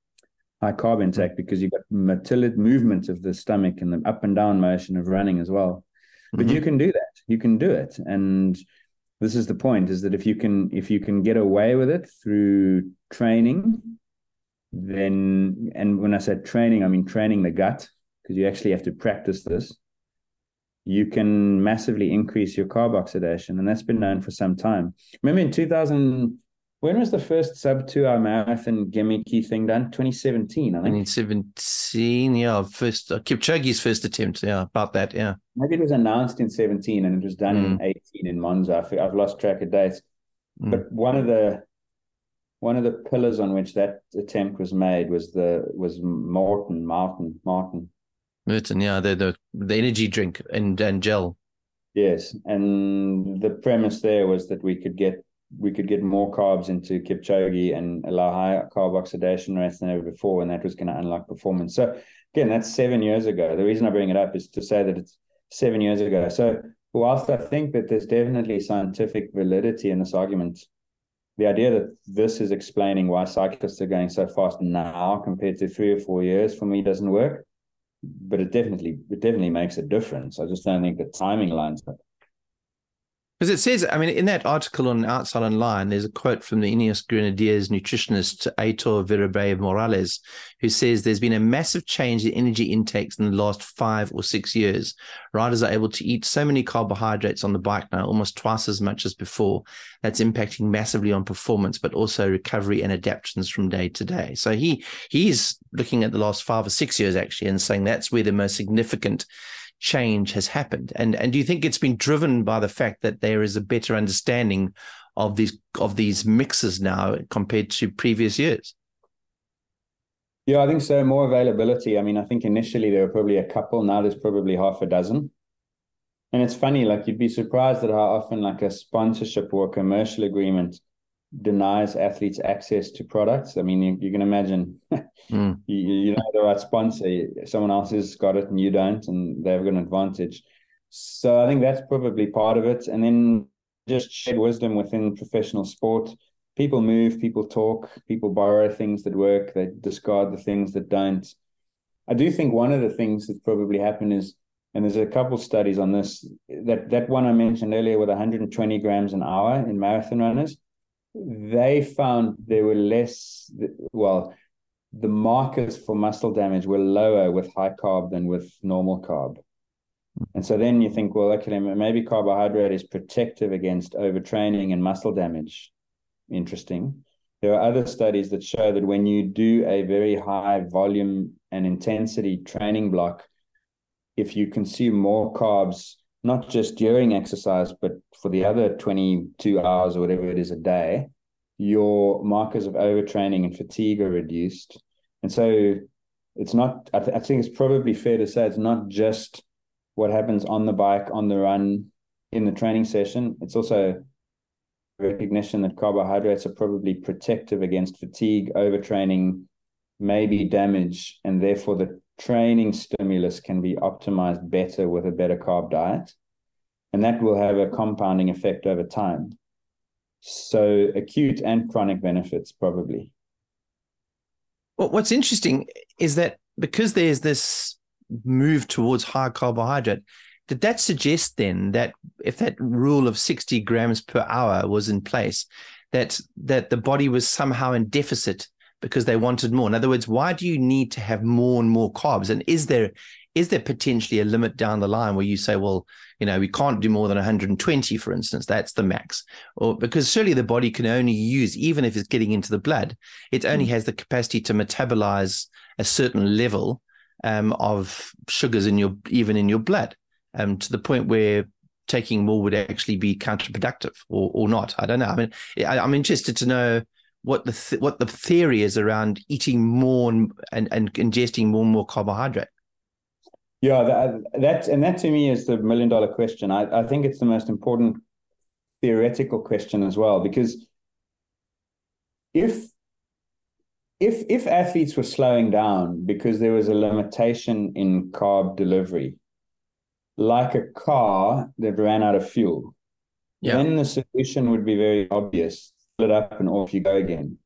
high carb intake because you've got motility movement of the stomach and the up and down motion of running as well. But mm-hmm. you can do that. You can do it. And this is the point is that if you can if you can get away with it through training then and when I said training, I mean training the gut because you actually have to practice this. You can massively increase your carb oxidation, and that's been known for some time. Remember in 2000, when was the first sub two hour marathon gimmicky thing done? 2017, I think. 2017, yeah. First uh, Kipchoge's first attempt, yeah, about that, yeah. Maybe it was announced in 17 and it was done mm. in 18 in Monza. I've lost track of dates. Mm. But one of the one of the pillars on which that attempt was made was the was Maurten, Martin, Martin. Merton, yeah, the the the energy drink and and gel. Yes, and the premise there was that we could get we could get more carbs into Kipchoge and allow higher carb oxidation rates than ever before, and that was going to unlock performance. So again, that's seven years ago. The reason I bring it up is to say that it's seven years ago. So whilst I think that there's definitely scientific validity in this argument, the idea that this is explaining why cyclists are going so fast now compared to three or four years for me doesn't work. But it definitely it definitely makes a difference. I just don't think the timing lines up. Because it says, I mean, in that article on Outside Online, there's a quote from the Ineos Grenadiers nutritionist Aitor Viribay Morales, who says there's been a massive change in energy intakes in the last five or six years. Riders are able to eat so many carbohydrates on the bike now, almost twice as much as before. That's impacting massively on performance, but also recovery and adaptations from day to day. So he he's looking at the last five or six years actually and saying that's where the most significant change has happened? And and do you think it's been driven by the fact that there is a better understanding of these of these mixes now compared to previous years? Yeah, I think so. More availability. I mean, I think initially there were probably a couple. Now there's probably half a dozen. And it's funny, like you'd be surprised at how often like a sponsorship or a commercial agreement denies athletes access to products. I mean, you, you can imagine mm. you, you know the right sponsor, someone else has got it and you don't, and they've got an advantage. So I think that's probably part of it. And then just shared wisdom within professional sport. People move, people talk, people borrow things that work, they discard the things that don't. I do think one of the things that's probably happened is, and there's a couple studies on this, that that one I mentioned earlier with 120 grams an hour in marathon runners they found there were less, well, the markers for muscle damage were lower with high carb than with normal carb. And so then you think, well, okay, maybe carbohydrate is protective against overtraining and muscle damage. Interesting. There are other studies that show that when you do a very high volume and intensity training block, if you consume more carbs not just during exercise, but for the other 22 hours or whatever it is a day, your markers of overtraining and fatigue are reduced. And so it's not, I, th- I think it's probably fair to say it's not just what happens on the bike, on the run, in the training session. It's also recognition that carbohydrates are probably protective against fatigue, overtraining, maybe damage, and therefore the training stimulus can be optimized better with a better carb diet. And that will have a compounding effect over time. So, acute and chronic benefits, probably. Well, what's interesting is that because there's this move towards high carbohydrate, did that suggest then that if that rule of 60 grams per hour was in place, that that the body was somehow in deficit because they wanted more. In other words, why do you need to have more and more carbs? And is there is there potentially a limit down the line where you say, well, you know, we can't do more than 120, for instance, that's the max, or because surely the body can only use, even if it's getting into the blood, it only mm. has the capacity to metabolize a certain level um, of sugars in your even in your blood, um, to the point where taking more would actually be counterproductive or or not. I don't know. I mean, I, am interested to know what the th- what the theory is around eating more and, and, and ingesting more and more carbohydrate. Yeah, that, that and that to me is the million dollar question. I, I think it's the most important theoretical question as well because if if if athletes were slowing down because there was a limitation in carb delivery, like a car that ran out of fuel, yeah. then the solution would be very obvious. It up and off you go again.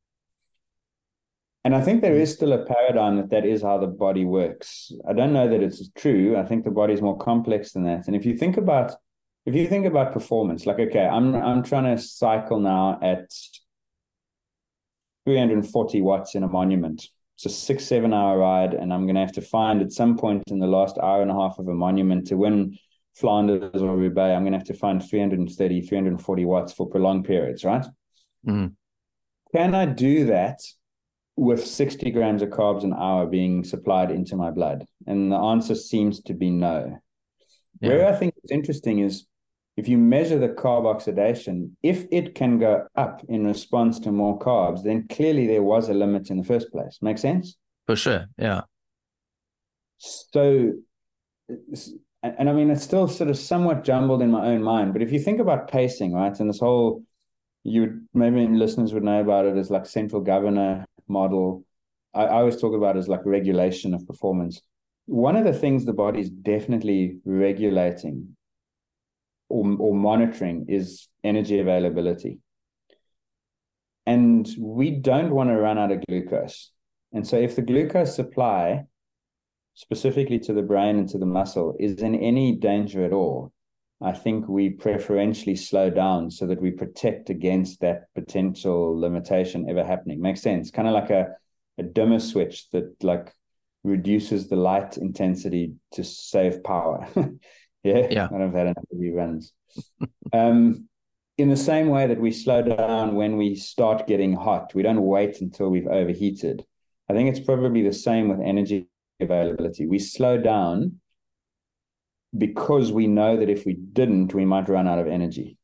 And I think there is still a paradigm that that is how the body works. I don't know that it's true. I think the body is more complex than that. And if you think about if you think about performance, like okay, I'm I'm trying to cycle now at 340 watts in a monument. It's a six, seven hour ride, and I'm gonna have to find at some point in the last hour and a half of a monument to win Flanders or Roubaix, I'm gonna have to find 330, 340 watts for prolonged periods, right? Mm. Can I do that with 60 grams of carbs an hour being supplied into my blood? And the answer seems to be no. Yeah. Where I think it's interesting is if you measure the carb oxidation, if it can go up in response to more carbs, then clearly there was a limit in the first place. Make sense? For sure. Yeah. So, and I mean, it's still sort of somewhat jumbled in my own mind, but if you think about pacing, right, and this whole, you maybe listeners would know about it as like central governor model. I, I always talk about as like regulation of performance. One of the things the body is definitely regulating or, or monitoring is energy availability. And we don't want to run out of glucose. And so if the glucose supply specifically to the brain and to the muscle is in any danger at all, I think we preferentially slow down so that we protect against that potential limitation ever happening. Makes sense. Kind of like a, a dimmer switch that like reduces the light intensity to save power. yeah. Yeah. I don't know if that analogy runs. um, in the same way that we slow down when we start getting hot, we don't wait until we've overheated. I think it's probably the same with energy availability. We slow down because we know that if we didn't, we might run out of energy.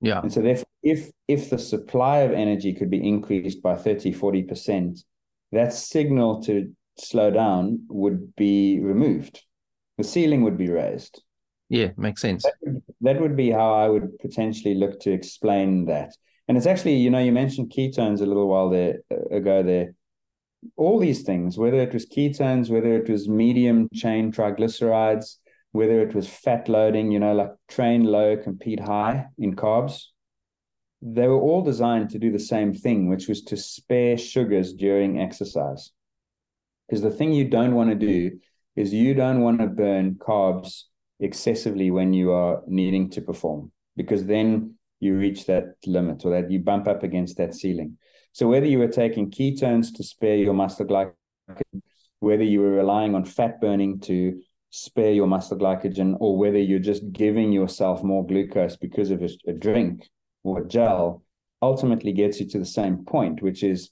Yeah. And so therefore, if if the supply of energy could be increased by 30, 40%, that signal to slow down would be removed. The ceiling would be raised. Yeah, makes sense. That would, that would be how I would potentially look to explain that. And it's actually, you know, you mentioned ketones a little while there uh, ago there. All these things, whether it was ketones, whether it was medium chain triglycerides, whether it was fat loading, you know, like train low, compete high in carbs, they were all designed to do the same thing, which was to spare sugars during exercise. Because the thing you don't want to do is you don't want to burn carbs excessively when you are needing to perform, because then you reach that limit or that you bump up against that ceiling. So whether you were taking ketones to spare your muscle glycogen, whether you were relying on fat burning to spare your muscle glycogen or whether you're just giving yourself more glucose because of a, a drink or a gel ultimately gets you to the same point, which is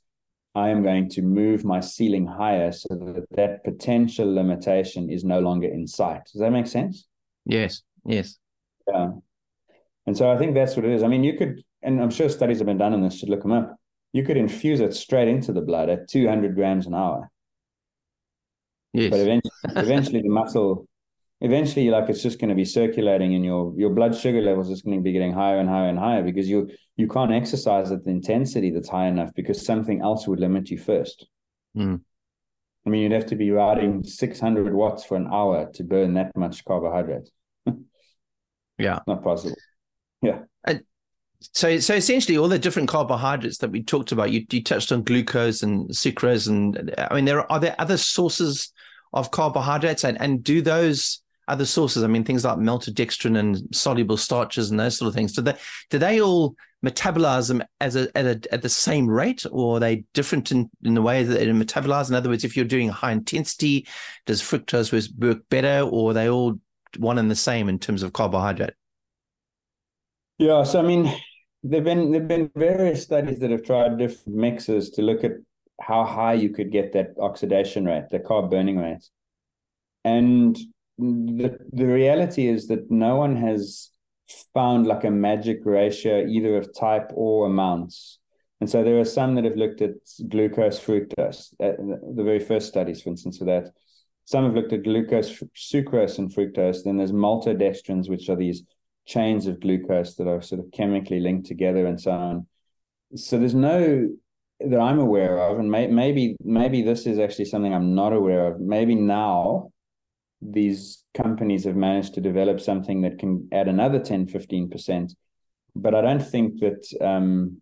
I am going to move my ceiling higher so that that potential limitation is no longer in sight. Does that make sense? Yes. Yes. Yeah. And so I think that's what it is. I mean, you could, and I'm sure studies have been done on this, should look them up. You could infuse it straight into the blood at 200 grams an hour. Yes. But eventually, eventually the muscle, eventually, like it's just going to be circulating, and your your blood sugar levels is going to be getting higher and higher and higher because you you can't exercise at the intensity that's high enough because something else would limit you first. Mm. I mean, you'd have to be riding 600 watts for an hour to burn that much carbohydrate. yeah, not possible. Yeah. And so, so essentially, all the different carbohydrates that we talked about, you, you touched on glucose and sucrose, and I mean, there are, are there other sources of carbohydrates, and and do those other sources? I mean, things like maltodextrin and soluble starches and those sort of things. Do they do they all metabolize them as a, at, a, at the same rate, or are they different in, in the way that they metabolize? In other words, if you're doing high intensity, does fructose work better, or are they all one and the same in terms of carbohydrate? Yeah, so I mean, there've been there've been various studies that have tried different mixes to look at how high you could get that oxidation rate, the carb burning rate, and the the reality is that no one has found like a magic ratio either of type or amounts. And so there are some that have looked at glucose, fructose, uh, the very first studies, for instance, for that. Some have looked at glucose, sucrose, and fructose. Then there's maltodextrins, which are these chains of glucose that are sort of chemically linked together and so on. So there's no that I'm aware of, and may, maybe maybe this is actually something I'm not aware of. Maybe now these companies have managed to develop something that can add another 10, 15%. But I don't think that, um,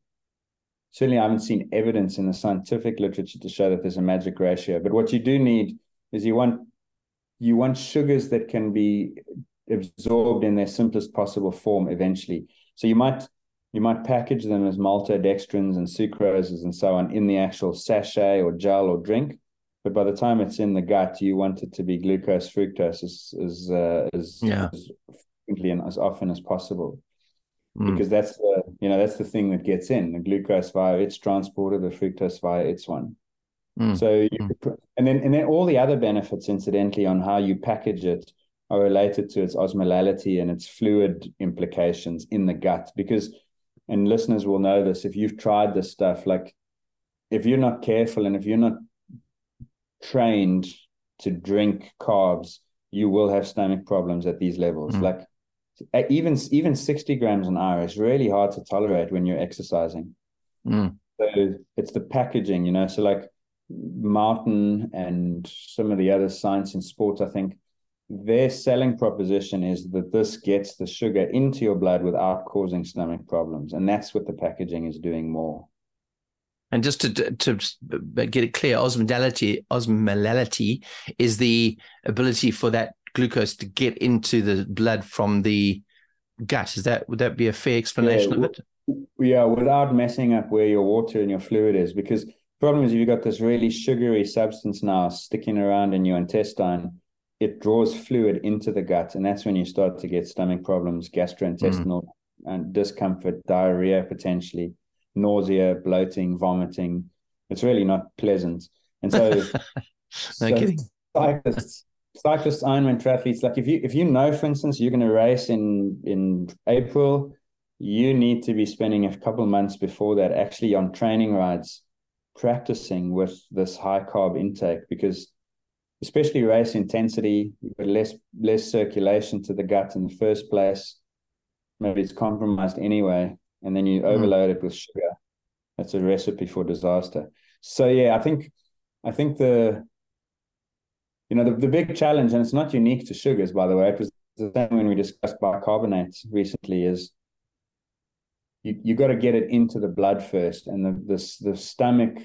certainly, I haven't seen evidence in the scientific literature to show that there's a magic ratio. But what you do need is you want you want sugars that can be absorbed in their simplest possible form eventually. So you might you might package them as maltodextrins and sucroses and so on in the actual sachet or gel or drink but by the time it's in the gut, you want it to be glucose fructose as as uh, as, yeah. as frequently and as often as possible, mm. because that's the you know that's the thing that gets in the glucose via its transporter, the fructose via its one. Mm. So you, mm. and then and then all the other benefits, incidentally, on how you package it are related to its osmolality and its fluid implications in the gut. Because and listeners will know this if you've tried this stuff, like if you're not careful and if you're not trained to drink carbs, you will have stomach problems at these levels. Mm. Like even even 60 grams an hour is really hard to tolerate when you're exercising. Mm. So it's the packaging, you know. So like Maurten and some of the other science in sports, I think their selling proposition is that this gets the sugar into your blood without causing stomach problems. And that's what the packaging is doing more. And just to to get it clear, osmolality osmolality is the ability for that glucose to get into the blood from the gut. Is that would that be a fair explanation yeah, of it? Yeah, without messing up where your water and your fluid is, because the problem is if you've got this really sugary substance now sticking around in your intestine, it draws fluid into the gut, and that's when you start to get stomach problems, gastrointestinal mm. and discomfort, diarrhea potentially nausea, bloating, vomiting. It's really not pleasant. And so, no so kidding. cyclists, cyclists, Ironman triathletes, like if you if you know, for instance, you're going to race in in April, you need to be spending a couple months before that actually on training rides, practicing with this high carb intake because especially race intensity, you've got less less circulation to the gut in the first place. Maybe it's compromised anyway and then you hmm. overload mm. it with sugar. That's a recipe for disaster. So yeah, I think I think the you know the, the big challenge, and it's not unique to sugars, by the way. It was the same when we discussed bicarbonates recently. Is you you got to get it into the blood first, and the the the stomach,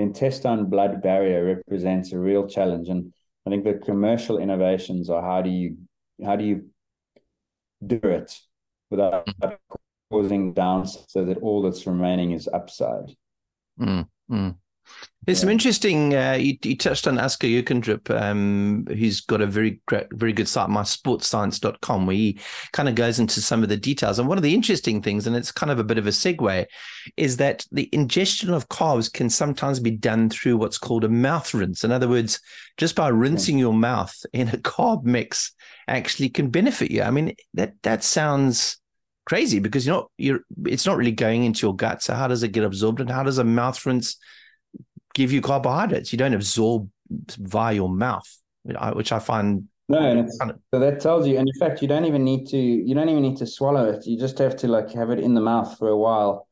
the intestine blood barrier represents a real challenge. And I think the commercial innovations are how do you how do you do it without causing downs so that all that's remaining is upside. Mm, mm. There's yeah. some interesting. Uh, you, you, touched on Asker Jeukendrup, um, who's got a very great, very good site, mysportscience.com, where he kind of goes into some of the details. And one of the interesting things, and it's kind of a bit of a segue, is that the ingestion of carbs can sometimes be done through what's called a mouth rinse. In other words, just by rinsing your mouth in a carb mix, actually can benefit you. I mean, that that sounds crazy because you're not you're it's not really going into your gut. So how does it get absorbed and how does a mouth rinse give you carbohydrates? You don't absorb via your mouth, which I find no, so that tells you, and in fact, you don't even need to. You don't even need to swallow it. You just have to like have it in the mouth for a while,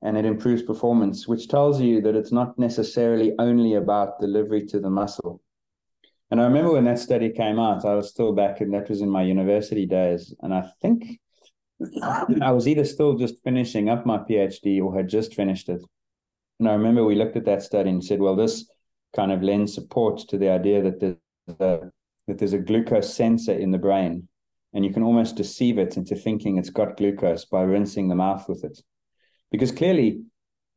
and it improves performance. Which tells you that it's not necessarily only about delivery to the muscle. And I remember when that study came out, I was still back, and that was in my university days, and I think I was either still just finishing up my PhD or had just finished it. And I remember we looked at that study and said, well, this kind of lends support to the idea that there's a, that there's a glucose sensor in the brain, and you can almost deceive it into thinking it's got glucose by rinsing the mouth with it. Because clearly,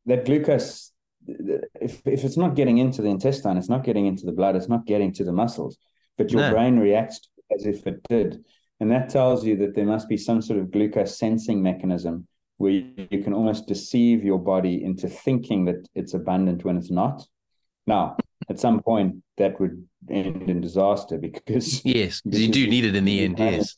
that glucose, if, if it's not getting into the intestine, it's not getting into the blood, it's not getting to the muscles, but your no. brain reacts as if it did. And that tells you that there must be some sort of glucose sensing mechanism where you can almost deceive your body into thinking that it's abundant when it's not. Now, at some point, that would end in disaster because yes, because you do need it in the end. Yes,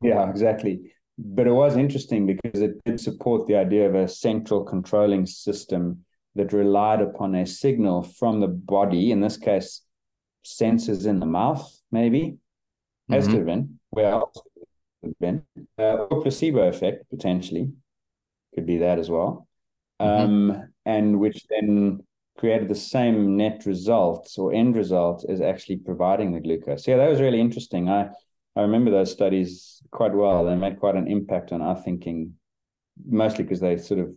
yeah, exactly. But it was interesting because it did support the idea of a central controlling system that relied upon a signal from the body. In this case, sensors in the mouth, maybe has mm-hmm. to have been where else been, uh, or placebo effect potentially could be that as well. Mm-hmm. Um, and which then created the same net results or end result as actually providing the glucose. Yeah, that was really interesting. I I remember those studies quite well. They made quite an impact on our thinking, mostly because they sort of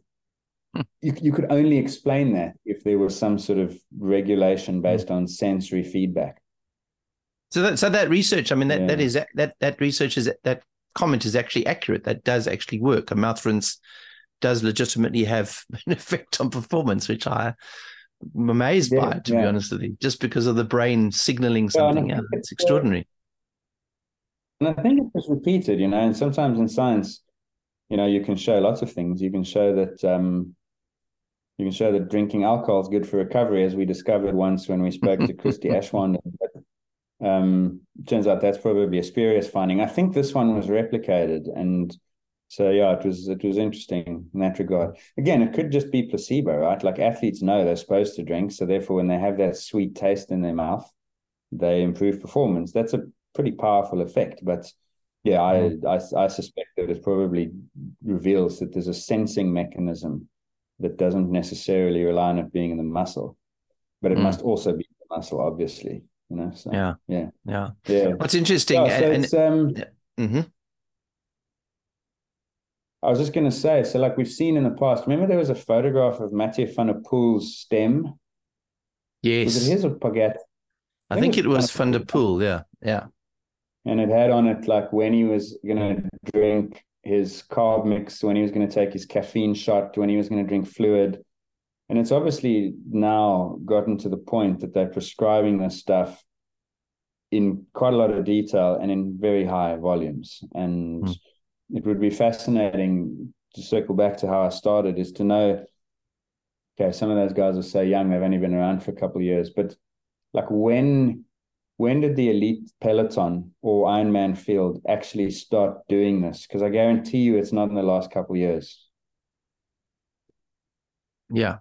hmm. you, you could only explain that if there was some sort of regulation hmm. based on sensory feedback. So that so that research, I mean, that yeah. that is that that research is that comment is actually accurate. That does actually work. A mouth rinse does legitimately have an effect on performance, which I am amazed yeah, by, to yeah. be honest with you, just because of the brain signaling something well, It's extraordinary. And I think it was repeated, you know, and sometimes in science, you know, you can show lots of things. You can show that um, you can show that drinking alcohol is good for recovery, as we discovered once when we spoke to Christie Ashwand. But um, turns out that's probably a spurious finding. I think this one was replicated, and so yeah, it was it was interesting in that regard. Again, it could just be placebo, right? Like athletes know they're supposed to drink, so therefore, when they have that sweet taste in their mouth, they improve performance. That's a pretty powerful effect. But yeah, I, mm. I, I suspect that it probably reveals that there's a sensing mechanism that doesn't necessarily rely on it being in the muscle, but it mm. must also be the muscle, obviously. You know. So, yeah. Yeah. Yeah. Yeah. What's interesting. Yeah, so and, it's, um. Mm-hmm. I was just going to say, so like we've seen in the past, remember there was a photograph of Mathieu van der Poel's stem? Yes. Was it his or Pogacar? I, I think, think, it was Van der Poel, yeah. Yeah. And it had on it like when he was going to drink his carb mix, when he was going to take his caffeine shot, when he was going to drink fluid. And it's obviously now gotten to the point that they're prescribing this stuff in quite a lot of detail and in very high volumes. And mm it would be fascinating to circle back to how I started is to know okay, some of those guys are so young, they've only been around for a couple of years, but like when when did the elite peloton or Ironman field actually start doing this? Because I guarantee you it's not in the last couple of years. Yeah.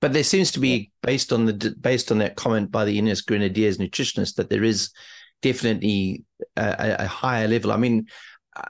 But there seems to be, based on the based on that comment by the Ineos Grenadiers nutritionist, that there is definitely a, a, higher level. I mean,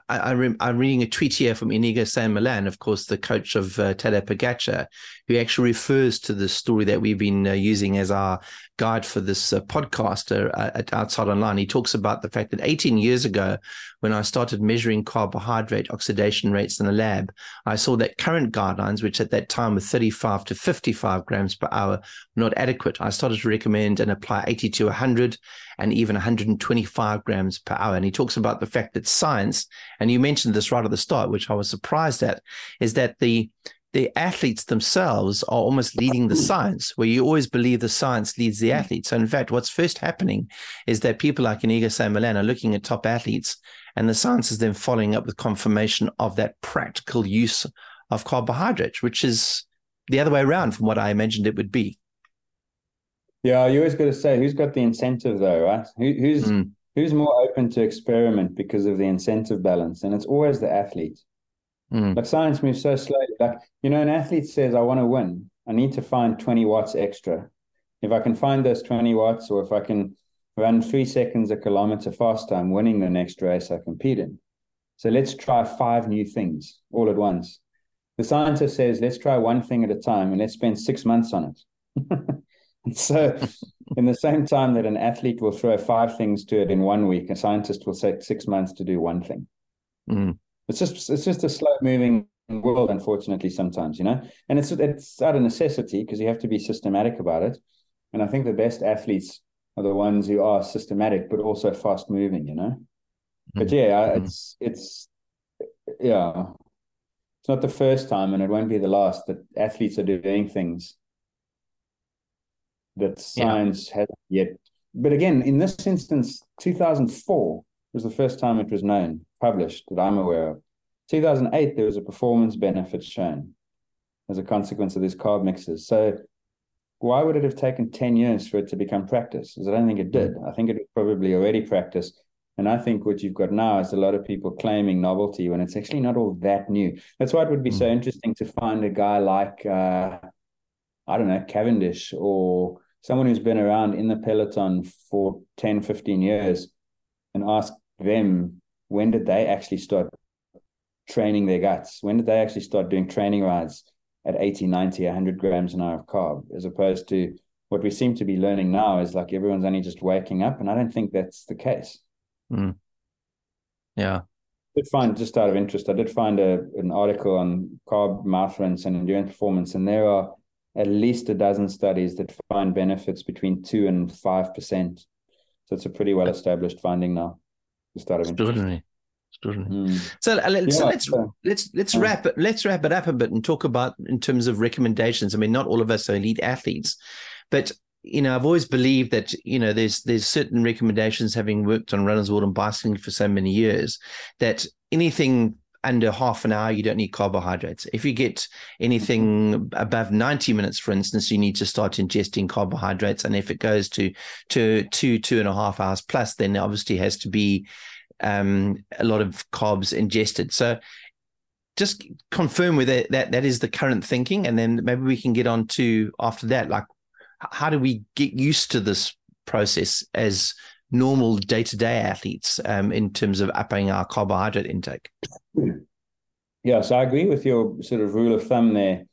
I, am reading a tweet here from Iñigo San Millán, of course, the coach of uh, Tadej Pogacar, who actually refers to the story that we've been uh, using as our guide for this uh, podcast uh, at Outside Online. He talks about the fact that 18 years ago, when I started measuring carbohydrate oxidation rates in the lab, I saw that current guidelines, which at that time were 35 to 55 grams per hour, were not adequate. I started to recommend and apply 80 to 100 and even 125 grams per hour. And he talks about the fact that science, and you mentioned this right at the start, which I was surprised at, is that the the athletes themselves are almost leading the science, where you always believe the science leads the athletes. So, in fact, what's first happening is that people like Iñigo San Millán are looking at top athletes, and the science is then following up with confirmation of that practical use of carbohydrates, which is the other way around from what I imagined it would be. Yeah, you always got to say who's got the incentive, though, right? Who, who's mm. who's more open to experiment because of the incentive balance, and it's always the athlete. Mm. Like science moves so slowly. Like, you know, an athlete says, I want to win. I need to find 20 watts extra. If I can find those 20 watts, or if I can run three seconds a kilometer faster, I'm winning the next race I compete in. So let's try five new things all at once. The scientist says, let's try one thing at a time and let's spend six months on it. so, in the same time that an athlete will throw five things to it in one week, a scientist will take six months to do one thing. Mm it's just it's just a slow moving world, unfortunately, sometimes, you know. And it's it's out of necessity because you have to be systematic about it. And I think the best athletes are the ones who are systematic but also fast moving, you know. Mm-hmm. But yeah, mm-hmm. it's it's yeah, it's not the first time, and it won't be the last that athletes are doing things that science yeah. hasn't yet. But again, in this instance, 2004 was the first time it was known, published that I'm aware of. 2008, there was a performance benefit shown as a consequence of these carb mixes. So why would it have taken 10 years for it to become practice? Because I don't think it did. I think it was probably already practice. And I think what you've got now is a lot of people claiming novelty when it's actually not all that new. That's why it would be so mm. interesting to find a guy like, uh, I don't know, Cavendish or someone who's been around in the peloton for 10, 15 years and ask them when did they actually start training their guts? When did they actually start doing training rides? at 80, 90, 100 grams an hour of carb, as opposed to what we seem to be learning now is like everyone's only just waking up. And I don't think that's the case. Mm. Yeah. I did find, just out of interest, I did find a, an article on carb mouth rinse and endurance performance, and there are at least a dozen studies that find benefits between two and five percent. So it's a pretty well established finding now. Just out of interest. Mm. So, uh, let's, yeah, so let's let's let's wrap it let's wrap it up a bit and talk about in terms of recommendations. I mean, not all of us are elite athletes, but you know, I've always believed that you know there's there's certain recommendations, having worked on runners world and bicycling for so many years, that anything under half an hour, you don't need carbohydrates. If you get anything above 90 minutes, for instance, you need to start ingesting carbohydrates. And if it goes to to two, two and a half hours plus, then obviously has to be um, a lot of carbs ingested. So just confirm with it that that is the current thinking, and then maybe we can get on to after that, like how do we get used to this process as normal day to day athletes um, in terms of upping our carbohydrate intake? Yes, I agree with your sort of rule of thumb there.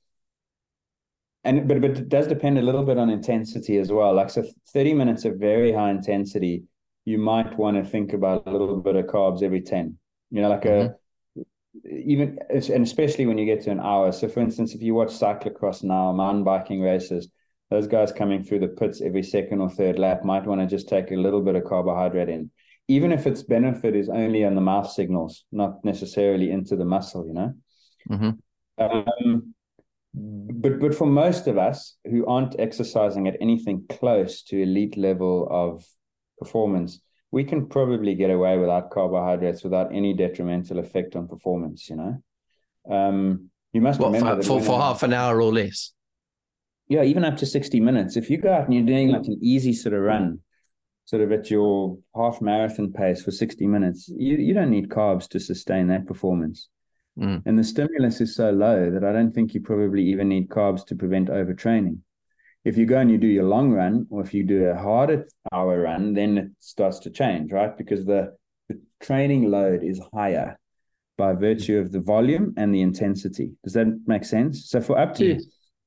And but but it does depend a little bit on intensity as well. Like so, thirty minutes of very high intensity you might want to think about a little bit of carbs every 10 you know like mm-hmm. a even and especially when you get to an hour so for instance if you watch cyclocross now mountain biking races those guys coming through the pits every second or third lap might want to just take a little bit of carbohydrate in even if its benefit is only on the mouth signals not necessarily into the muscle you know mm-hmm. um, but but for most of us who aren't exercising at anything close to elite level of performance, we can probably get away without carbohydrates without any detrimental effect on performance. You know, um, you must what, remember for, for, for half an hour or less. Yeah, even up to sixty minutes. If you go out and you're doing like an easy sort of run, sort of at your half marathon pace for sixty minutes, you you don't need carbs to sustain that performance. Mm. And the stimulus is so low that I don't think you probably even need carbs to prevent overtraining if you go and you do your long run or if you do a harder hour run then it starts to change right because the, the training load is higher by virtue of the volume and the intensity does that make sense so for up to yes.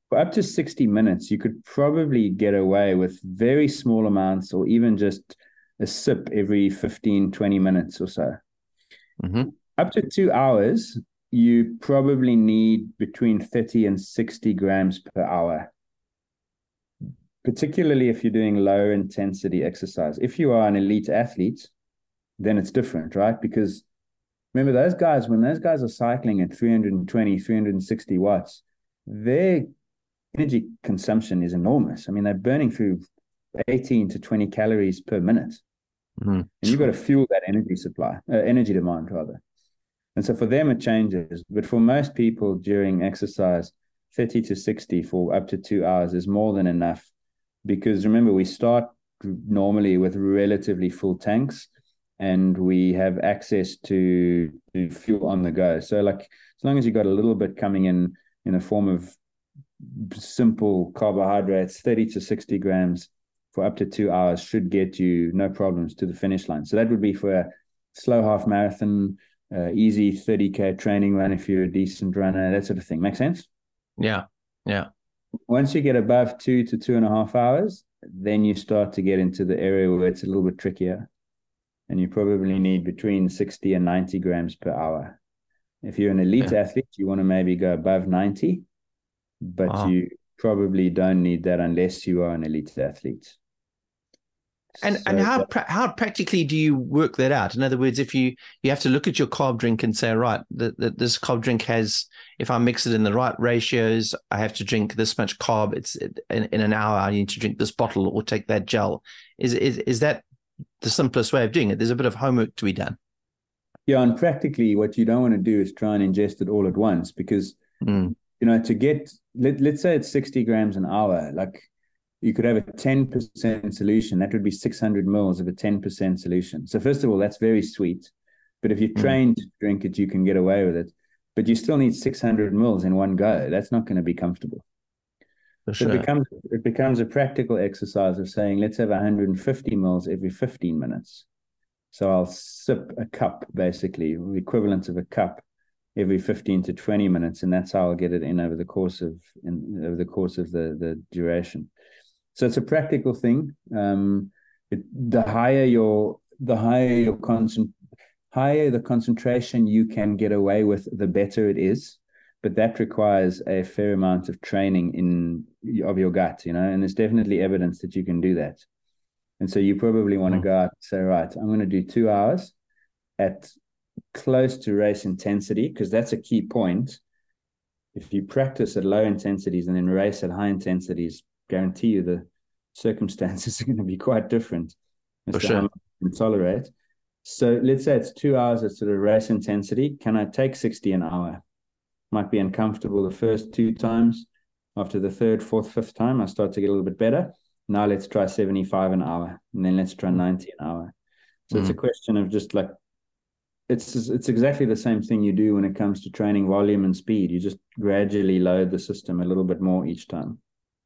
For up to 60 minutes you could probably get away with very small amounts or even just a sip every 15 20 minutes or so mm-hmm. up to two hours you probably need between 30 and 60 grams per hour particularly if you're doing low intensity exercise. If you are an elite athlete, then it's different, right? Because remember, those guys, when those guys are cycling at 320, 360 watts, their energy consumption is enormous. I mean, they're burning through 18 to 20 calories per minute. Mm-hmm. And you've got to fuel that energy supply, uh, energy demand, rather. And so for them, it changes. But for most people during exercise, 30 to 60 for up to two hours is more than enough because remember we start normally with relatively full tanks and we have access to, to fuel on the go so like as long as you've got a little bit coming in in a form of simple carbohydrates 30 to 60 grams for up to two hours should get you no problems to the finish line so that would be for a slow half marathon uh, easy 30k training run if you're a decent runner that sort of thing make sense yeah yeah once you get above two to two and a half hours, then you start to get into the area where it's a little bit trickier. And you probably need between 60 and 90 grams per hour. If you're an elite yeah. athlete, you want to maybe go above 90, but wow. you probably don't need that unless you are an elite athlete. And so, and how pra- how practically do you work that out? In other words, if you you have to look at your carb drink and say, right, that this carb drink has, if I mix it in the right ratios, I have to drink this much carb. It's in, in an hour. I need to drink this bottle or take that gel. Is is is that the simplest way of doing it? There's a bit of homework to be done. Yeah, and practically, what you don't want to do is try and ingest it all at once because mm. You know to get let, let's say it's 60 grams an hour, like you could have a 10% solution. That would be 600 mils of a 10% solution. So, first of all, that's very sweet. But if you're mm. trained to drink it, you can get away with it. But you still need 600 mils in one go. That's not going to be comfortable. Sure. it becomes it becomes a practical exercise of saying let's have 150 mils every 15 minutes. So I'll sip a cup, basically the equivalent of a cup, every 15 to 20 minutes, and that's how I'll get it in over the course of in over the course of the the duration. So it's a practical thing. Um, it, the higher your the higher your concent higher the concentration you can get away with, the better it is. But that requires a fair amount of training in of your gut, you know, and there's definitely evidence that you can do that. And so you probably want to mm. go out and say, right, I'm going to do two hours at close to race intensity, because that's a key point. If you practice at low intensities and then race at high intensities, guarantee you the circumstances are going to be quite different as For to sure. how much you can tolerate. So let's say it's two hours at sort of race intensity. Can I take 60 an hour? Might be uncomfortable the first two times. After the third, fourth, fifth time, I start to get a little bit better. Now let's try 75 an hour. And then let's try 90 an hour. So mm. it's a mm. question of just like it's it's exactly the same thing you do when it comes to training volume and speed. You just gradually load the system a little bit more each time.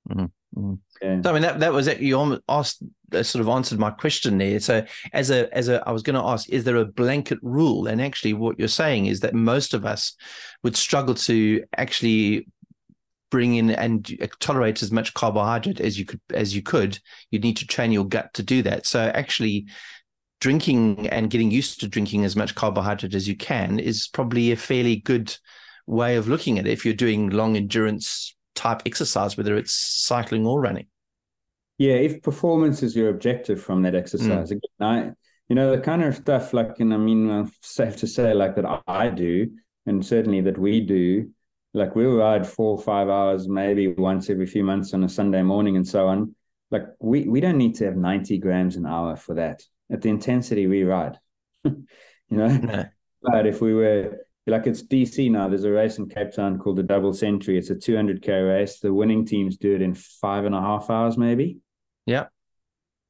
Mm-hmm. Mm. Yeah. So I mean that that was it. You asked sort of answered my question there. So as a as a I was going to ask, is there a blanket rule? And actually, what you're saying is that most of us would struggle to actually bring in and tolerate as much carbohydrate as you could as you could. You'd need to train your gut to do that. So actually. Drinking and getting used to drinking as much carbohydrate as you can is probably a fairly good way of looking at it if you're doing long endurance type exercise, whether it's cycling or running. Yeah, if performance is your objective from that exercise, mm. again, I, you know, the kind of stuff like, and I mean, safe to say, like that I do, and certainly that we do, like we'll ride four or five hours, maybe once every few months on a Sunday morning and so on. Like we we don't need to have 90 grams an hour for that at the intensity we ride. you know, no. but if we were like it's DC now. There's a race in Cape Town called the Double Century. It's a 200k race. The winning teams do it in five and a half hours, maybe. Yeah.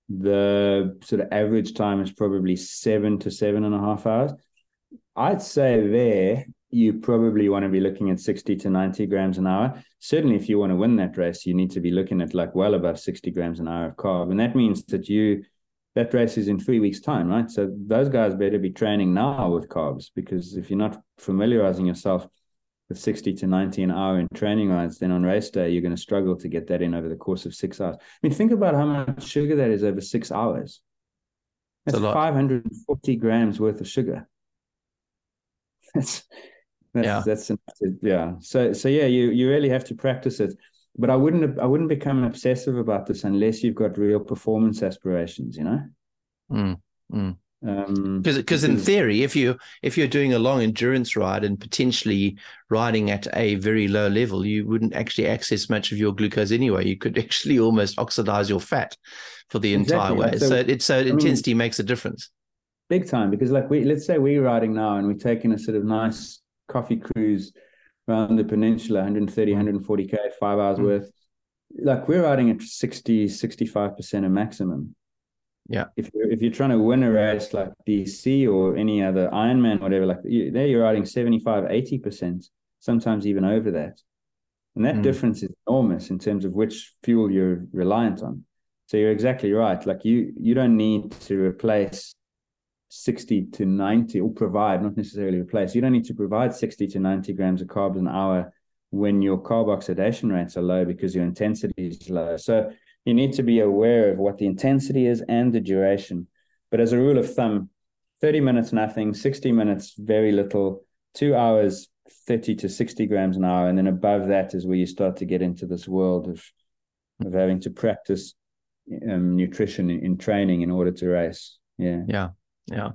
The sort of average time is probably seven to seven and a half hours. I'd say there you probably want to be looking at 60 to 90 grams an hour. Certainly, if you want to win that race, you need to be looking at like well above 60 grams an hour of carb. And that means that you that race is in three weeks' time, right? So those guys better be training now with carbs because if you're not familiarizing yourself with 60 to 90 an hour in training rides, then on race day, you're going to struggle to get that in over the course of six hours. I mean, think about how much sugar that is over six hours. That's 540 grams worth of sugar. That's that's yeah. that's yeah. So so yeah, you you really have to practice it but I wouldn't I wouldn't become obsessive about this unless you've got real performance aspirations, you know. Mm, mm. Um, because in theory, if you if you're doing a long endurance ride and potentially riding at a very low level, you wouldn't actually access much of your glucose anyway. You could actually almost oxidize your fat for the entire way. So, so it's so intensity mean, makes a difference. Big time, because like we let's say we're riding now and we're taking a sort of nice coffee cruise around the peninsula 130 140k mm. five hours mm. worth like we're riding at 60 65% of maximum yeah if you're if you're trying to win a race like dc or any other ironman whatever like you, there you're riding 75 80% sometimes even over that and that mm. difference is enormous in terms of which fuel you're reliant on so you're exactly right like you you don't need to replace 60 to 90 or provide, not necessarily replace. You don't need to provide 60 to 90 grams of carbs an hour when your carb oxidation rates are low because your intensity is low. So you need to be aware of what the intensity is and the duration. But as a rule of thumb, 30 minutes, nothing, 60 minutes, very little, two hours, 30 to 60 grams an hour. And then above that is where you start to get into this world of, of having to practice um, nutrition in, in training in order to race. Yeah. Yeah. Yeah.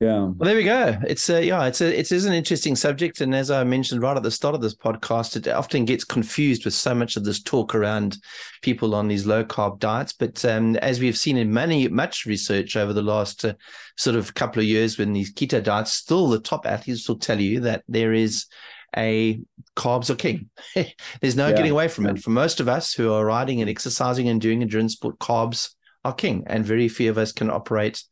Yeah. Well, there we go. It's a yeah, it's a it is an interesting subject, and as I mentioned right at the start of this podcast, it often gets confused with so much of this talk around people on these low carb diets. But um, as we've seen in many much research over the last uh, sort of couple of years, when these keto diets, still the top athletes will tell you that there is a carbs are king. There's no yeah. getting away from it. For most of us who are riding and exercising and doing endurance sport, carbs are king, and very few of us can operate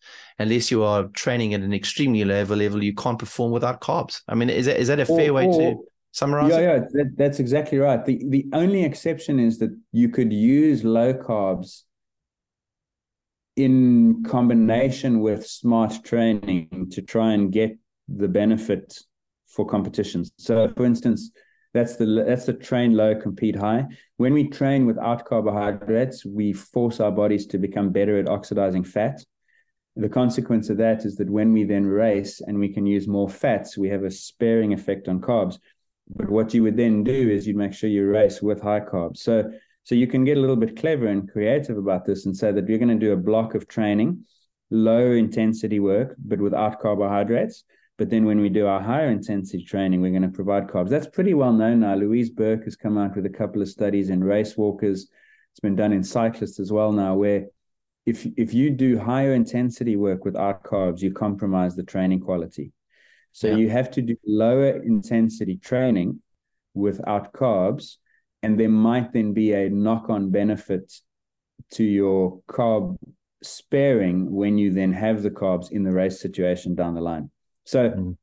unless you are training at an extremely low level. You can't perform without carbs. I mean, is that is that a fair or, way to summarize? Yeah, it? yeah, that, that's exactly right. the The only exception is that you could use low carbs in combination with smart training to try and get the benefit for competitions. So, for instance, that's the that's the train low, compete high. When we train without carbohydrates, we force our bodies to become better at oxidizing fat. The consequence of that is that when we then race and we can use more fats, we have a sparing effect on carbs. But what you would then do is you'd make sure you race with high carbs. So so you can get a little bit clever and creative about this and say that you're going to do a block of training, low intensity work, but without carbohydrates but then when we do our higher intensity training, we're going to provide carbs. That's pretty well known now. Louise Burke has come out with a couple of studies in race walkers. It's been done in cyclists as well now, where if if you do higher intensity work without carbs, you compromise the training quality. So yeah. you have to do lower intensity training without carbs, and there might then be a knock-on benefit to your carb sparing when you then have the carbs in the race situation down the line. So mm.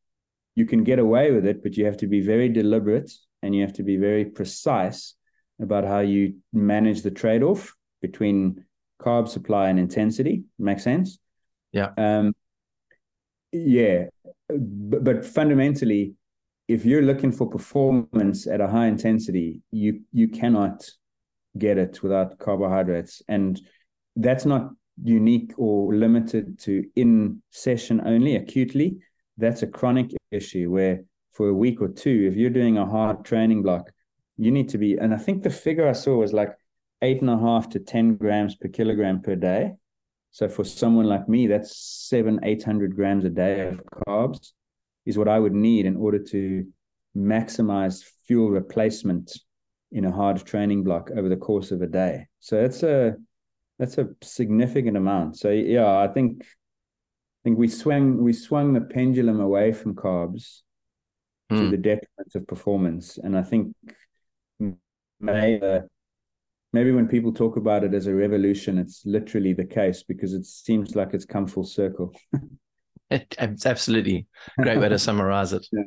you can get away with it, but you have to be very deliberate and you have to be very precise about how you manage the trade off between carb supply and intensity. Make sense? Yeah. Um, yeah. But, but fundamentally, if you're looking for performance at a high intensity, you you cannot get it without carbohydrates. And that's not unique or limited to in session only acutely that's a chronic issue where for a week or two, if you're doing a hard training block, you need to be, and I think the figure I saw was like eight and a half to 10 grams per kilogram per day. So for someone like me, that's seven, 800 grams a day of carbs is what I would need in order to maximize fuel replacement in a hard training block over the course of a day. So that's a, that's a significant amount. So yeah, I think I think we swung we swung the pendulum away from carbs mm. to hmm. the detriment of performance, and I think maybe maybe when people talk about it as a revolution, it's literally the case because it seems like it's come full circle. It's absolutely a great way to summarize it. Yeah.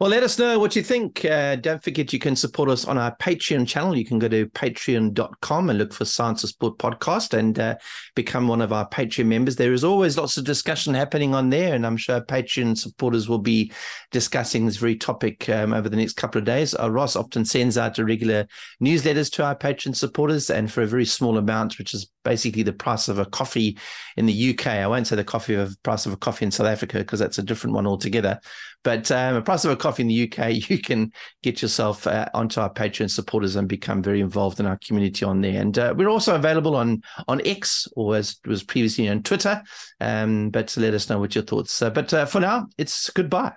Well, let us know what you think. Uh, don't forget you can support us on our Patreon channel. You can go to patreon.com and look for Science of Sport podcast and uh, become one of our Patreon members. There is always lots of discussion happening on there, and I'm sure Patreon supporters will be discussing this very topic um, over the next couple of days. Uh, Ross often sends out regular newsletters to our Patreon supporters, and for a very small amount, which is basically the price of a coffee in the UK. I won't say the coffee of price of a coffee in South Africa because that's a different one altogether. But um, a price of a coffee in the UK, you can get yourself uh, onto our Patreon supporters and become very involved in our community on there. And uh, we're also available on on X or as was previously on Twitter. Um, but let us know what your thoughts. Uh, but for now, it's goodbye.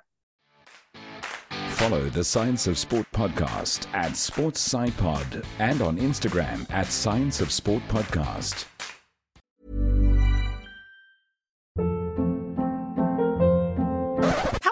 Follow the Science of Sport podcast at SportsSciPod and on Instagram at Science of Sport Podcast.